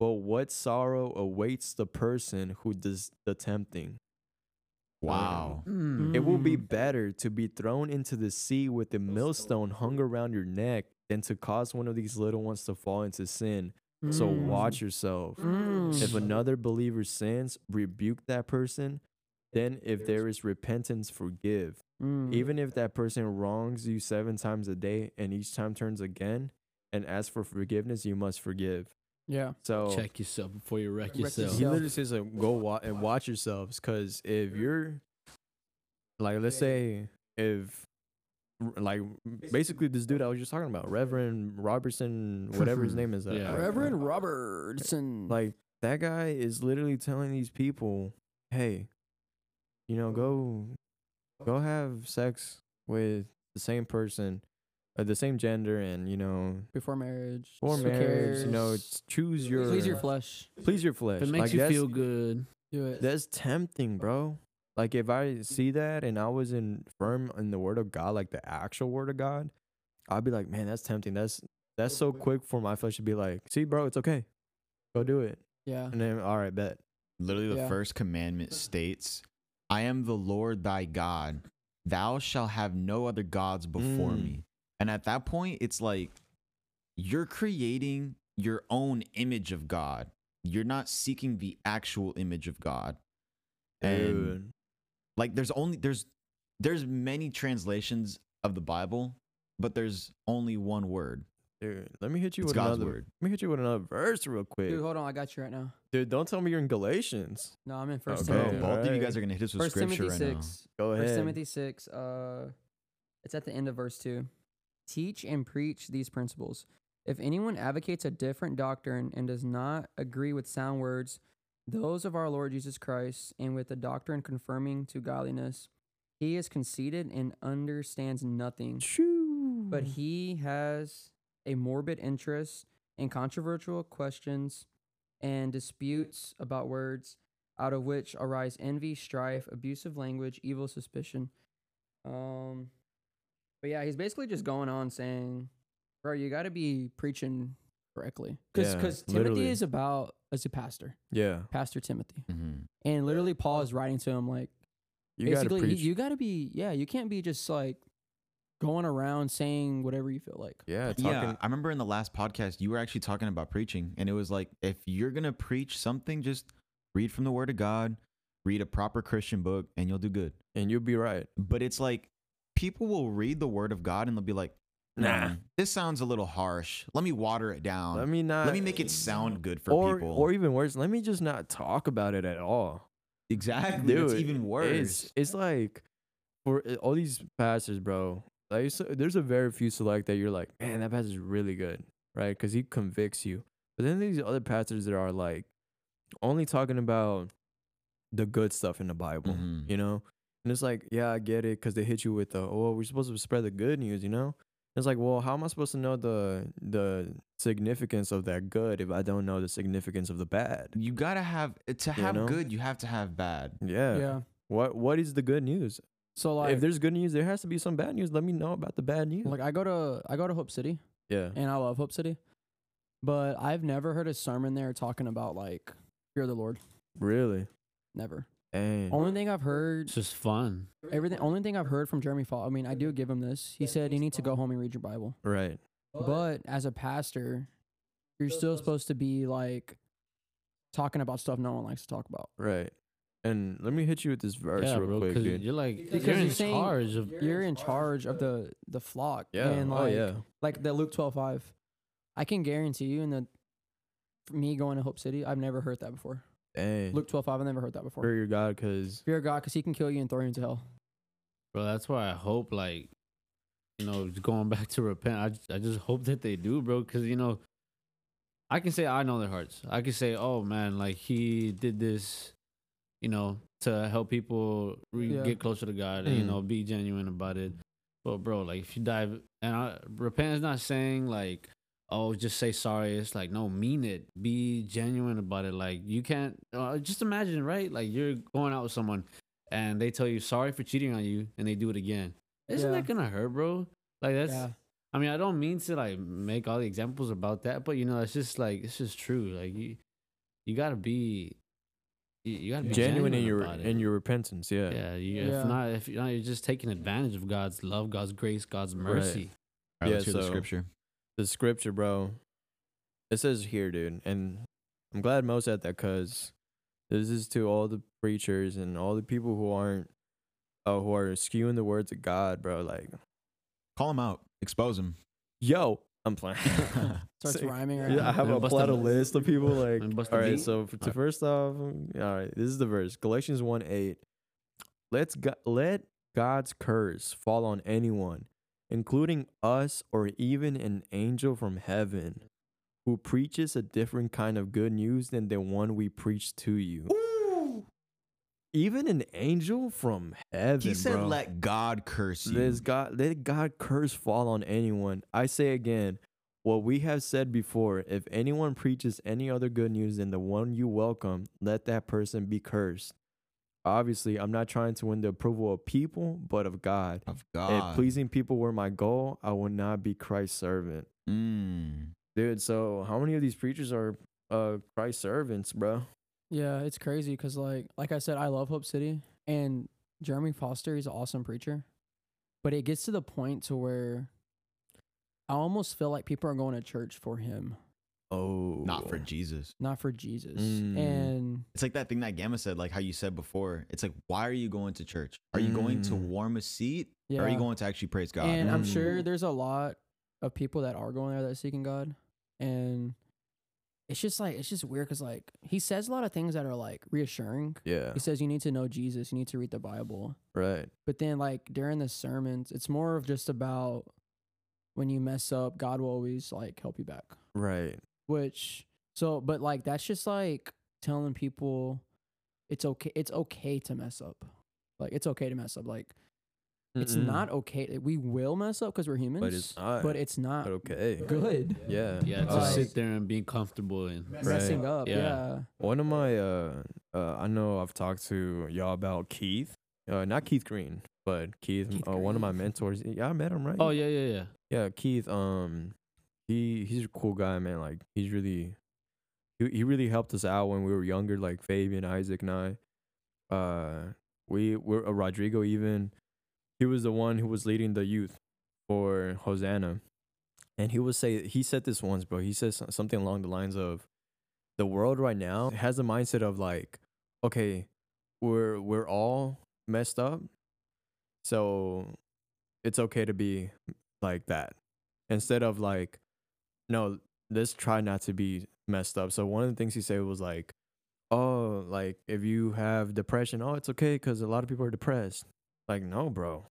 but what sorrow awaits the person who does the tempting? Wow. It will be Mm. better to be thrown into the sea with a millstone hung around your neck than to cause one of these little ones to fall into sin. So Mm. watch yourself. If Mm. another believer sins, rebuke that person. Then, if there is repentance, forgive. Mm. Even if that person wrongs you seven times a day and each time turns again and asks for forgiveness, you must forgive. yeah. So check yourself before you wreck Wreck yourself. he literally says, like, "Go wa- and watch yourselves," because if you're like, let's say, if like basically this dude I was just talking about, Reverend Robertson, whatever his name is, uh, Yeah. Reverend Robertson. like that guy is literally telling these people, "Hey, you know, go, go have sex with the same person, uh, the same gender, and you know, before marriage. for who marriage, you know, cares? choose your please your flesh. please your flesh. If it makes Like, you that's- feel good, Do it. That's tempting, bro. Like if I see that and I was in firm in the word of God, like the actual word of God, I'd be like, man, that's tempting. That's that's so quick for my flesh to be like, see, bro, it's okay. Go do it. yeah. And then all right, bet. Literally, the Yeah. first commandment states, I am the Lord thy God. Thou shalt have no other gods before Mm. me. And at that point, it's like you're creating your own image of God. you're not seeking the actual image of God. And Dude. like there's only there's there's many translations of the Bible, but there's only one word. Dude, let me hit you It's with God's another. word. Let me hit you with another verse real quick. Dude, Dude, hold on, I got you right now. Don't tell me you're in Galatians. No, I'm in First Okay, Bro, Timothy. both of you guys are gonna hit us with First scripture Timothy right now. six. Go ahead. First Timothy six. Uh, it's at the end of verse two. Teach and preach these principles. If anyone advocates a different doctrine and does not agree with sound words, those of our Lord Jesus Christ, and with the doctrine confirming to godliness, he is conceited and understands nothing. Shoo. But he has a morbid interest in controversial questions and disputes about words, out of which arise envy, strife, abusive language, evil suspicion. Um, but yeah, he's basically just going on saying, "Bro, you got to be preaching correctly, because Yeah, Timothy literally. is about as a pastor, yeah, Pastor Timothy, Mhm. and literally Paul is writing to him like, you gotta basically, you, you got to be, yeah, you can't be just like going around saying whatever you feel like. yeah, talking. Yeah, I remember in the last podcast you were actually talking about preaching, and it was like if you're gonna preach something, just read from the Word of God, read a proper Christian book, and you'll do good. and you'll be right. But it's like people will read the Word of God and they'll be like, Nah. "Nah, this sounds a little harsh. Let me water it down. Let me not. Let me make it sound good for or, people." Or even worse, let me just not talk about it at all. exactly, Dude, it's even worse. It's, it's like for all these pastors, bro. Like, so, there's a very few select that you're like, man, that pastor's really good, right? Because he convicts you. But then these other pastors that are like only talking about the good stuff in the Bible, Mhm. you know. And it's like, yeah, I get it, because they hit you with the, oh, we're supposed to spread the good news, you know. It's like, well, how am I supposed to know the the significance of that good if I don't know the significance of the bad? you gotta have to You have know? good. You have to have bad. Yeah. yeah. What What is the good news? So like, if there's good news, there has to be some bad news. Let me know about the bad news. like I go to I go to Hope City. yeah. and I love Hope City. But I've never heard a sermon there talking about like fear of the Lord. Really? Never. Dang. Only thing I've heard, It's just fun. everything. Only thing I've heard from Jeremy Fall. I mean, I do give him this. He said you need to go home and read your Bible. Right. But as a pastor, you're still supposed to be like talking about stuff no one likes to talk about. Right. And let me hit you with this verse yeah, real bro. quick, Because dude. you're like Because you're in you're saying- charge of. You're in charge of the the flock. Yeah. And oh like, yeah. like the Luke twelve five. I can guarantee you, in the me going to Hope City, I've never heard that before. Dang. Luke twelve five, I've never heard that before. Fear your God, because Fear of God, because He can kill you and throw you into hell. Bro, that's why I hope, like, you know, going back to repent, I, just- I just hope that they do, bro. Because, you know, I can say I know their hearts. I can say, oh, man, like, he did this, you know, to help people re- Yeah. get closer to God and, you Mm. know, be genuine about it. But, bro, like, if you dive, and I, repent is not saying, like, oh, just say sorry. It's like, no, mean it. Be genuine about it. Like, you can't, uh, just imagine, right? Like, you're going out with someone and they tell you sorry for cheating on you and they do it again. Isn't Yeah. that gonna hurt, bro? Like that's yeah. I mean, I don't mean to like make all the examples about that, but you know, it's just like it's just true. Like you you gotta be you, you gotta be genuine, genuine, in your about it. in your repentance. Yeah. yeah, you, Yeah. if not if you're not you're just taking advantage of God's love, God's grace, God's Right. mercy. All right, Yeah, let's the scripture. The scripture, bro. It says here, dude, and I'm glad Mo said that because this is to all the preachers and all the people who aren't, uh, who are skewing the words of God, bro. Like, Call them out. Expose them. yo, I'm playing. Starts Say- rhyming right Yeah, I have Yeah, a bust plot a- a list of people like. and bust All a right, beat. so for, to Alright. first off, mm, all right, this is the verse. Galatians one eight. Let's go- let God's curse fall on anyone, including us or even an angel from heaven, who preaches a different kind of good news than the one we preach to you. Even an angel from heaven. he said, bro. "Let God curse you." Let God let God curse fall on anyone. I say again, what we have said before, if anyone preaches any other good news than the one you welcome, let that person be cursed. Obviously, I'm not trying to win the approval of people, but of God. of If God. pleasing people were my goal, I would not be Christ's servant. Mm. Dude, so how many of these preachers are uh Christ servants, bro? Yeah, it's crazy because like like I said, I love Hope City and Jeremy Foster. He's an awesome preacher, but it gets to the point to where I almost feel like people are going to church for him. Oh, not for Jesus. not for Jesus. Mm. And It's like that thing that Gamma said, like how you said before. It's like, why are you going to church? Are you going to Mm. warm a seat? Or are you going to actually praise God? and I'm Mm. sure there's a lot of people that are going there that are seeking God, and it's just like it's just weird because like he says a lot of things that are like reassuring. Yeah, He says you need to know Jesus, you need to read the Bible, right. but then like during the sermons, it's more of just about when you mess up, God will always like help you back. Right. Which so, but like that's just like telling people it's okay. It's okay to mess up. Like it's okay to mess up. Like it's Mm-mm. not okay. We will mess up because we're humans. it's not. But it's not But okay. good. Yeah. Yeah, to Like- sit there and being comfortable and Messing up. Yeah. Yeah. One of my uh uh I know I've talked to y'all about Keith. Uh not Keith Green, but Keith, Keith uh, one of my mentors. Yeah, I met him, right? oh yeah, yeah, yeah. Yeah, Keith, um he he's a cool guy, man. Like he's really he, he really helped us out when we were younger, like Fabian, Isaac and I. Uh we were uh, Rodrigo even he was the one who was leading the youth for Hosanna. And he would say he said this once, bro. He says something along the lines of the world right now has a mindset of like, okay, we're we're all messed up. So it's okay to be like that. Instead of like, no, let's try not to be messed up. So one of the things he said was like, oh, like if you have depression, oh, it's okay because a lot of people are depressed. Like, no, bro.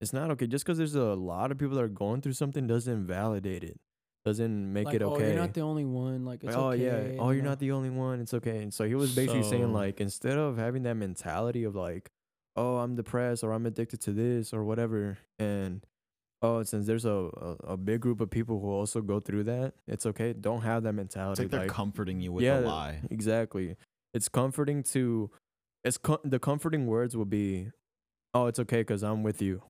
It's not okay. Just because there's a lot of people that are going through something doesn't invalidate it. Doesn't make like, it Oh, okay. you're not the only one. Like it's Like, oh okay. yeah. Oh, you you're know? not the only one. It's okay. And so he was basically saying like instead of having that mentality of like, oh, I'm depressed or I'm addicted to this or whatever, and oh, since there's a a, a big group of people who also go through that, it's okay. Don't have that It's mentality. like they're like, comforting you with yeah, a lie. Exactly. It's comforting to. It's co- the comforting words would be, oh, it's okay because I'm with you.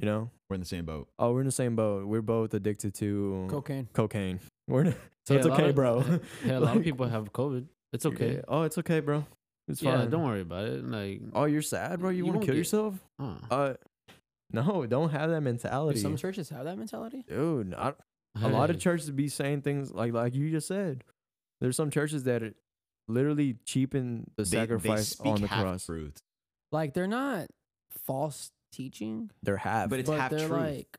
You know. We're in the same boat. Oh, we're in the same boat. We're both addicted to cocaine. cocaine. We're in, so Hey, it's a lot okay, of- bro. Hey, a lot of Like, people have COVID. It's okay. yeah. Oh, it's okay, bro. It's yeah, fine. don't worry about it. Like, Oh, you're sad, bro. You, You want to won't kill get- yourself? uh, Uh, no, don't have that Do mentality, some churches have that mentality? dude. Not, a lot of hey, churches be saying things like like you just said. There's some churches that it literally cheapen the They- they sacrifice speak on the half cross. truth. Like they're not false teaching, They're half. But it's but half they're truth. like,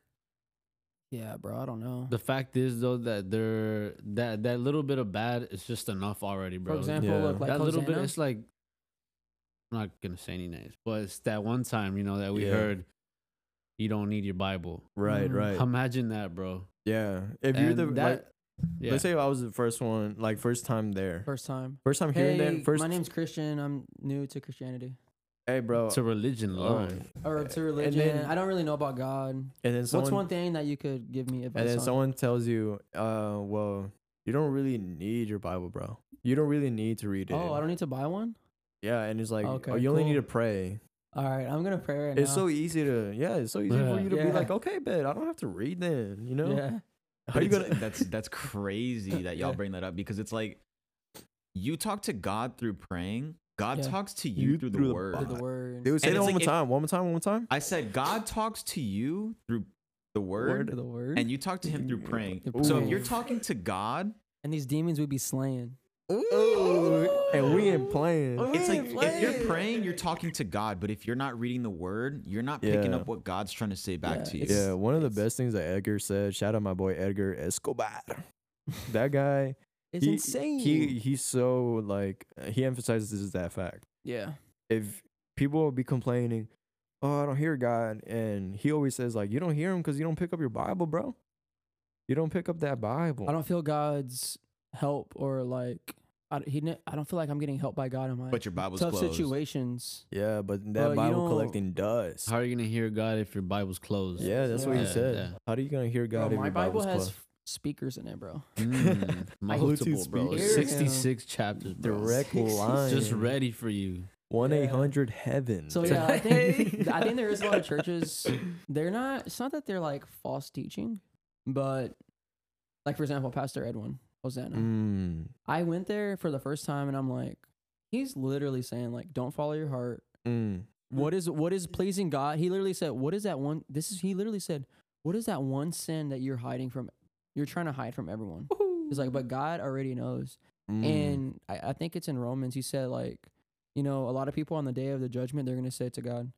yeah, bro. I don't know. The fact is though that they're that that little bit of bad is just enough already, bro. For example, Yeah. look like that little bit, it's like I'm not gonna say any names, but it's that one time you know that we Yeah. heard you don't need your Bible. right, Mm. right. Imagine that, bro. yeah. If you're the that, like, yeah. let's say I was the first one, like first time there, First time. first time hearing Hey, that, first. my name's Christian. I'm new to Christianity hey, bro. to religion uh, alone. or to religion. then- I don't really know about God. and then someone, What's one thing that you could give me advice and then on? someone tells you, uh, well, you don't really need your Bible, bro. You don't really need to read it. oh, I don't need to buy one. Yeah, and it's like, Okay, oh, you only need cool. to pray. All right, I'm gonna pray right It's now. so easy to, yeah, it's so easy Yeah. for you to be Yeah. like, okay, bet I don't have to read then, you know? yeah. How you It's- gonna? that's that's crazy that y'all Yeah. bring that up because it's like you talk to God through praying. God Yeah. talks to you, You through, through the the word. To the word. Dude, say And that one more like if- time. One more time. One more time. I said God talks to you through the word, to the word. and you talk to him through praying. Through So if you're talking to God, and these demons would be slaying. Ooh, and we ain't playing. it's like if you're praying, you're talking to God. But if you're not reading the word, you're not picking Yeah. up what God's trying to say back Yeah, to you. Yeah, one of the best things that Edgar said. Shout out my boy Edgar Escobar. That guy, It's he, insane. He he's so like uh, he emphasizes this is that fact. yeah. If people will be complaining, oh, I don't hear God, and he always says like, you don't hear him because you don't pick up your Bible, bro. You don't pick up that Bible. I don't feel God's help or like I, d- he. I don't feel like I'm getting helped by God in my But your Bible's tough closed. situations. Yeah, but But that you Bible collecting does. How are you gonna hear God if your Bible's closed? Yeah, that's what he said. yeah. How are you gonna hear God Bro, if my your Bible Bible's has closed? F- speakers in it, bro. Mm, multiple, bro. speakers. Sixty-six chapters, bro. Direct line. Just ready for you. One eight hundred heaven. So yeah, I think I think there is a lot of churches. They're not. It's not that they're like false teaching, but like for example, Pastor Edwin Hosanna. Mm, I went there for the first time, and I'm like, he's literally saying like, don't follow your heart. mm. What is what is pleasing God? He literally said, what is that one? This is he literally said, what is that one sin that you're hiding from? You're trying to hide from everyone. He's like, but God already knows. Mm. And I, I think it's in Romans. He said, like, you know, a lot of people on the day of the judgment, they're going to say to God,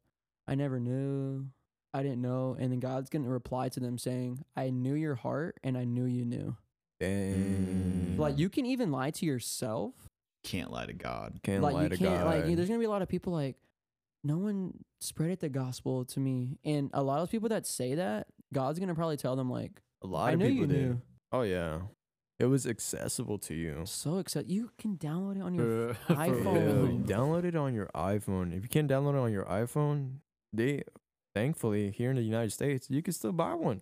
I never knew. I didn't know. And then God's going to reply to them saying, I knew your heart and I knew you knew. Dang. Like, you can even lie to yourself. Can't lie to God. can't like, lie you to can't, God. like, there's going to be a lot of people like, no one spread it the gospel to me. And a lot of people that say that, God's going to probably tell them, like, a lot I of knew people you did. knew. Oh yeah, it was accessible to you. So excited. You can download it on your For- for Yeah, iPhone. download it on your iPhone. If you can't download it on your iPhone, they thankfully here in the United States, you can still buy one.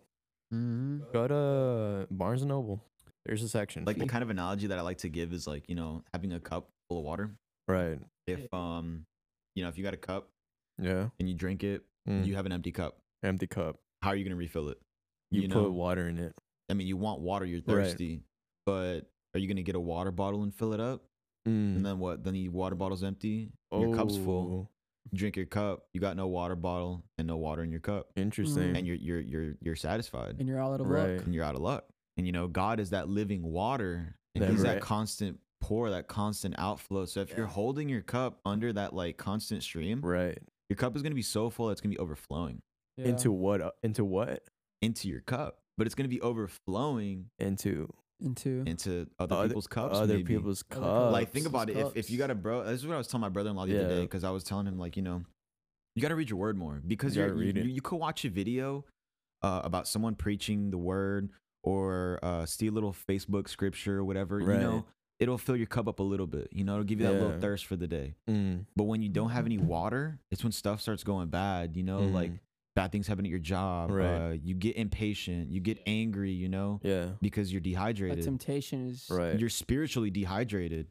Mhm. Go to Barnes and Noble. There's a section. Like the kind of analogy that I like to give is like, you know, having a cup full of water. right. If um, you know, if you got a cup Yeah. and you drink it, Mm. you have an empty cup. Empty cup. How are you gonna refill it? You, You put know. water in it. I mean, you want water, you're Right. thirsty, but are you gonna get a water bottle and fill it up? Mm. And then what? Then the water bottle's empty, and your cup's full. Oh, You drink your cup, you got no water bottle and no water in your cup, Interesting. and you're you're you're you're satisfied, and you're out of Right. luck. and you're out of luck. And you know, God is that living water, and That He's right. that constant pour, that constant outflow. So if you're holding your cup under that like constant stream, right. your cup is gonna be so full it's gonna be overflowing Yeah. Into what? uh, Into what? Into your cup, but it's gonna be overflowing Into into into other, other people's cups. Other maybe. people's cups. like think about it if, if you got a bro this is what i was telling my brother-in-law the other day because i was telling him like you know you got to read your word more because You you gotta you, you, you could watch a video uh, about someone preaching the word or uh, see a little facebook scripture or whatever Right. you know it'll fill your cup up a little bit you know it'll give you that little thirst for the day Mm. but when you don't have any water it's when stuff starts going bad you know like Mhm. Bad things happen at your job Right. uh, you get impatient you get angry you know Yeah. because you're that dehydrated temptation is Right. you're spiritually dehydrated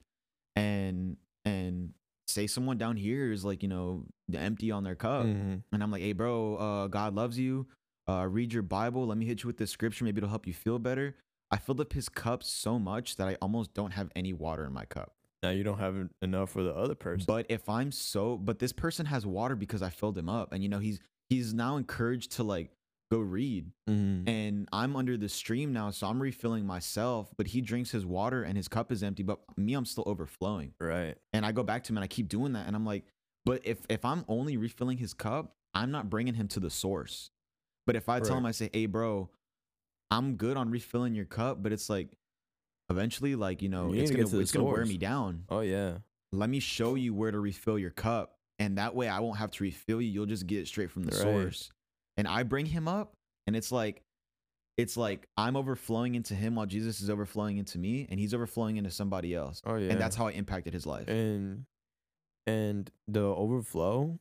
and and say someone down here is like you know empty on their cup Mhm. and i'm like hey bro uh god loves you uh read your bible let me hit you with this scripture maybe it'll help you feel better i filled up his cup so much that i almost don't have any water in my cup Now you don't have enough for the other person. but if i'm so but this person has water because i filled him up and you know he's he's now encouraged to like go read Mhm. and I'm under the stream now, so I'm refilling myself. But he drinks his water and his cup is empty, but me, I'm still overflowing. right. And I go back to him and I keep doing that, and I'm like, but if if I'm only refilling his cup, I'm not bringing him to the source. But if I tell him, I say, hey, bro, I'm good on refilling your cup, but it's like. Eventually, like you know, You it's gonna to it's gonna wear me down. Oh yeah. Let me show you where to refill your cup, and that way I won't have to refill you. You'll just get it straight from the Right. source. And I bring him up, and it's like, it's like I'm overflowing into him while Jesus is overflowing into me, and he's overflowing into somebody else. Oh yeah. And that's how I impacted his life. and and the overflow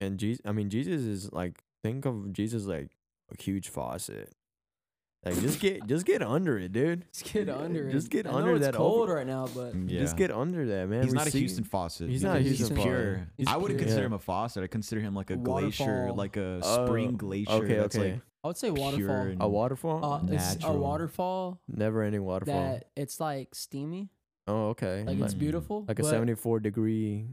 and Jesus I mean Jesus is like think of Jesus like a huge faucet. Like just get just get under it, dude. Just get under it. Just get I know under it's that cold over- right now, but yeah. Just get under that, man. he's not a Houston faucet. He's not a Houston he's pure. faucet. He's I wouldn't pure. consider Yeah. him a faucet. I consider him like a glacier, Waterfall. like a Oh, spring glacier. Okay, that's okay. like I would say waterfall. and- a waterfall? Uh, it's a natural. waterfall Never ending waterfall. that it's like steamy, oh, okay. like it's Mm. beautiful. like a but 74 degree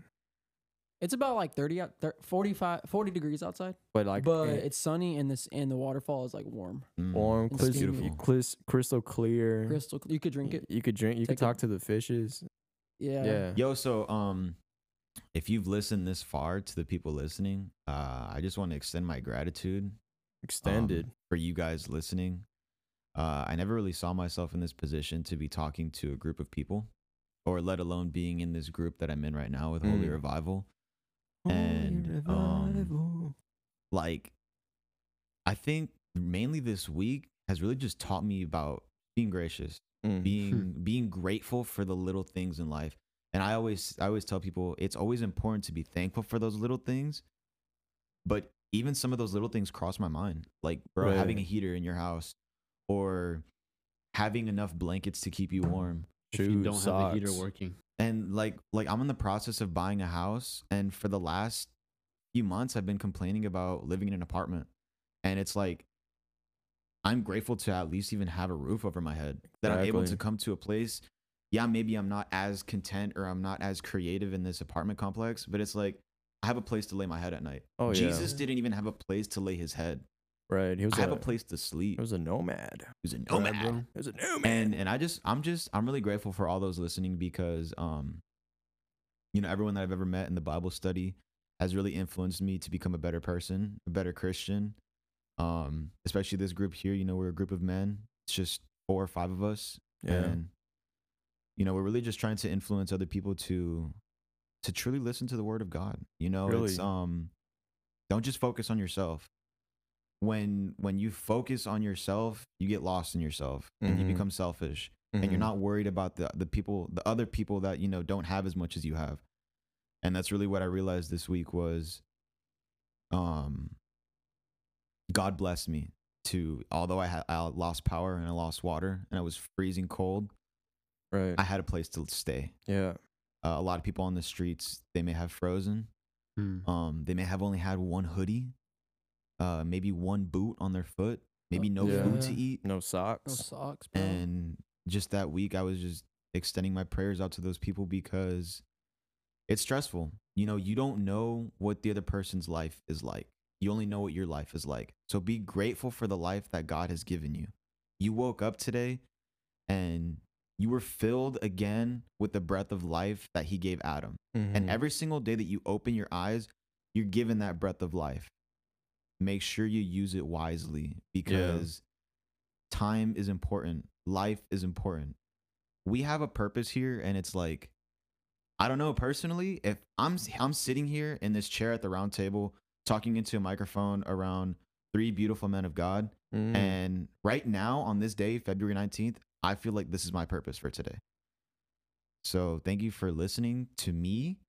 It's about like 30 out, thir- 45, 40 degrees outside, but like but it's sunny and this and the waterfall is like warm, mm, warm, it's crystal, beautiful. clis- crystal clear. crystal. You could drink it. You could drink. You could Take a- talk to the fishes. Yeah. Yeah. Yo, so um, if you've listened this far to the people listening, uh, I just want to extend my gratitude um, Extended. for you guys listening. Uh, I never really saw myself in this position to be talking to a group of people, or let alone being in this group that I'm in right now with Holy Mm. Revival. And, um, Like, I think mainly this week has really just taught me about being gracious Mm. being being grateful for the little things in life. And I always I always tell people it's always important to be thankful for those little things. But even some of those little things cross my mind. Like, bro, having a heater in your house or having enough blankets to keep you warm. If you don't have the heater socks. working. And like like I'm in the process of buying a house and for the last few months I've been complaining about living in an apartment. And it's like I'm grateful to at least even have a roof over my head. That I'm able to come to a place. Yeah, maybe I'm not as content or I'm not as creative in this apartment complex, but it's like I have a place to lay my head at night. Oh yeah. Jesus didn't even have a place to lay his head. Right. He was I have a, a place to sleep. He was a nomad. He was a nomad. He was a nomad. and and I just I'm just I'm really grateful for all those listening because um you know everyone that I've ever met in the Bible study has really influenced me to become a better person, a better Christian. Um especially this group here, you know, we're a group of men. It's just four or five of us yeah. and you know, we're really just trying to influence other people to to truly listen to the word of God. You know, it's um don't just focus on yourself. When when you focus on yourself, you get lost in yourself and you Mhm. become selfish and you're Mhm. not worried about the the people, the other people that, you know, don't have as much as you have. And that's really what I realized this week was um God blessed me to although I had I lost power and I lost water and I was freezing cold, right. I had a place to stay. yeah. Uh, a lot of people on the streets, they may have frozen. Hmm. Um, they may have only had one hoodie, uh, maybe one boot on their foot, maybe no Yeah. food to eat. No socks, No socks. socks, bro. And just that week, I was just extending my prayers out to those people because it's stressful. You know, you don't know what the other person's life is like. You only know what your life is like. So be grateful for the life that God has given you. You woke up today and you were filled again with the breath of life that He gave Adam. And Mhm. every single day that you open your eyes, you're given that breath of life. Make sure you use it wisely because time is important. Life is important. We have a purpose here, and it's like, I don't know personally. If I'm I'm sitting here in this chair at the round table, talking into a microphone around three beautiful men of God, Mm. and right now on this day, February 19th, I feel like this is my purpose for today. So thank you for listening to me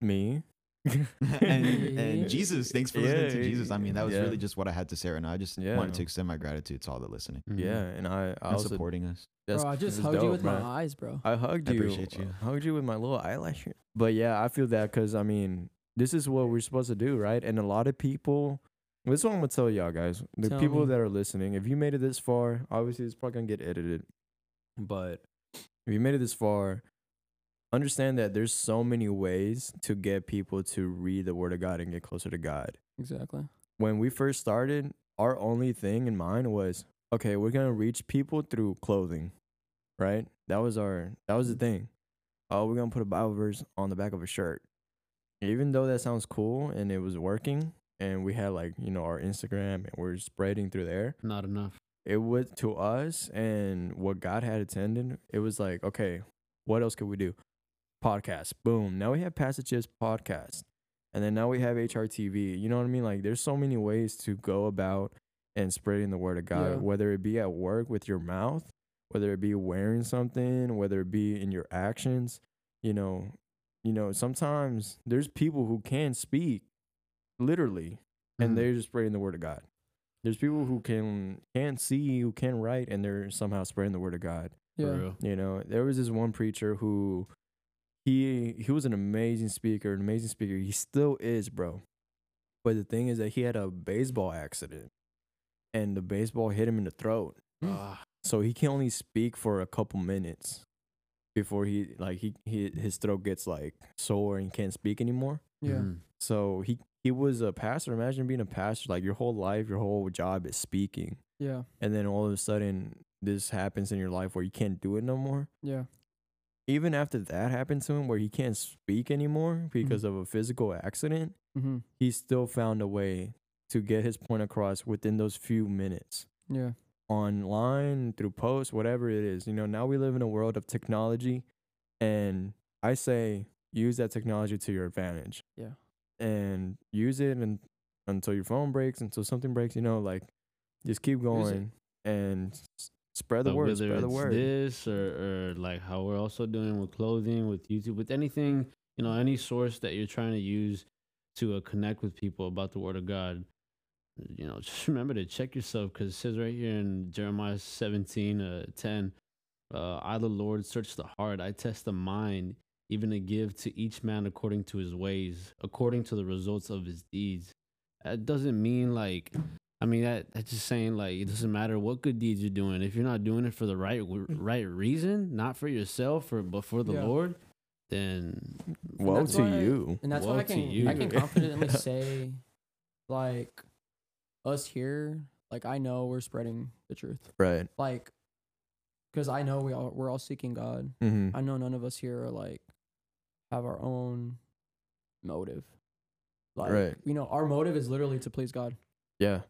me. and, and Jesus. Thanks for listening to Jesus. I mean, that was yeah. really just what I had to say right now. I just Yeah. wanted to extend my gratitude to all that listening. Yeah, mm-hmm. and I, I and also supporting us. that's, bro, I just that's hugged you with man. my eyes, bro. I hugged you. I you. appreciate you. I hugged you with my little eyelash. But yeah, I feel that because I mean, this is what we're supposed to do, right? And a lot of people. This is what I'm gonna tell y'all guys. The Tell people me. that are listening, if you made it this far, obviously it's probably gonna get edited. But if you made it this far, understand that there's so many ways to get people to read the Word of God and get closer to God. Exactly. When we first started, our only thing in mind was, okay, we're gonna reach people through clothing, right? That was our that was the mm-hmm. thing. Oh, we're gonna put a Bible verse on the back of a shirt. Even though that sounds cool and it was working, and we had like you know our Instagram and we're spreading through there, Not enough. it was to us and what God had attended, It was like, okay, what else could we do? Podcast, boom. Now we have Passages podcast, and then now we have HRTV. You know what I mean? Like, there's so many ways to go about and spreading the word of God, Yeah. whether it be at work with your mouth, whether it be wearing something, whether it be in your actions. You know, you know. Sometimes there's people who can speak, literally, and Mhm. they're just spreading the word of God. There's people who can can't see, who can write, and they're somehow spreading the word of God. For Yeah. real. You know, there was this one preacher who he he was an amazing speaker, an amazing speaker. He still is, bro. But the thing is that he had a baseball accident, and the baseball hit him in the throat. Ah, So he can only speak for a couple minutes before he like he, he his throat gets like sore and he can't speak anymore. Yeah. mhm. So he he was a pastor. Imagine being a pastor, like your whole life, your whole job is speaking, Yeah. and then all of a sudden this happens in your life where you can't do it no more. Yeah. Even after that happened to him, where he can't speak anymore because of a physical accident, Mm-hmm. he still found a way to get his point across within those few minutes Yeah. online through posts, whatever it is. You know, now we live in a world of technology, and I say use that technology to your advantage. Yeah. and use it and until your phone breaks, until something breaks. You know, like just keep going and spread the But word. Spread the word. this or, or like how we're also doing with clothing, with YouTube, with anything, you know, any source that you're trying to use to uh, connect with people about the Word of God, you know, just remember to check yourself because it says right here in Jeremiah 17, uh, 10, uh, I, the Lord, search the heart, I test the mind, even to give to each man according to his ways, according to the results of his deeds. That doesn't mean like I mean that that's just saying like it doesn't matter what good deeds you're doing if you're not doing it for the right right reason, not for yourself or but for the Yeah. Lord, then Woe to why- you. And that's why I can you. I can confidently say, like, us here, like I know we're spreading the truth. Right. Like, because I know we all we're all seeking God. Mm-hmm. I know none of us here are like have our own motive. Like, Right. You know, our motive is literally to please God. Yeah.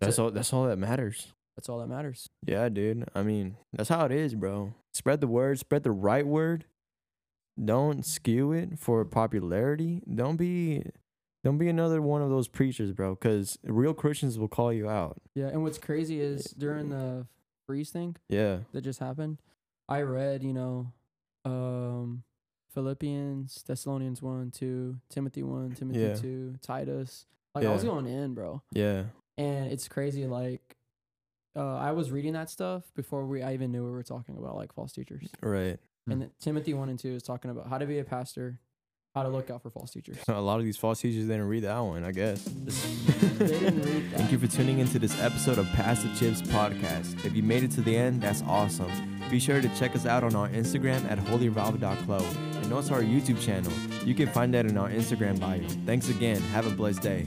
That's it. all. That's all that matters. That's all that matters. Yeah, dude. I mean, that's how it is, bro. Spread the word. Spread the right word. Don't skew it for popularity. Don't be. Don't be another one of those preachers, bro. Because real Christians will call you out. Yeah. And what's crazy is during the freeze thing Yeah. that just happened, I read, you know, um, Philippians, Thessalonians 1, 2, Timothy 1, Timothy Yeah. 2, Titus. Like, I was going in, bro. Yeah. And it's crazy. Like, uh, I was reading that stuff before we I even knew we were talking about like false teachers. Right. And then Timothy 1 and 2 is talking about how to be a pastor, how to look out for false teachers. A lot of these false teachers didn't read that one, I guess. they didn't read that. Thank you for tuning into this episode of Pass the Chips podcast. If you made it to the end, that's awesome. Be sure to check us out on our Instagram at holyrevolve.club and also our YouTube channel. You can find that in our Instagram bio. Thanks again. Have a blessed day.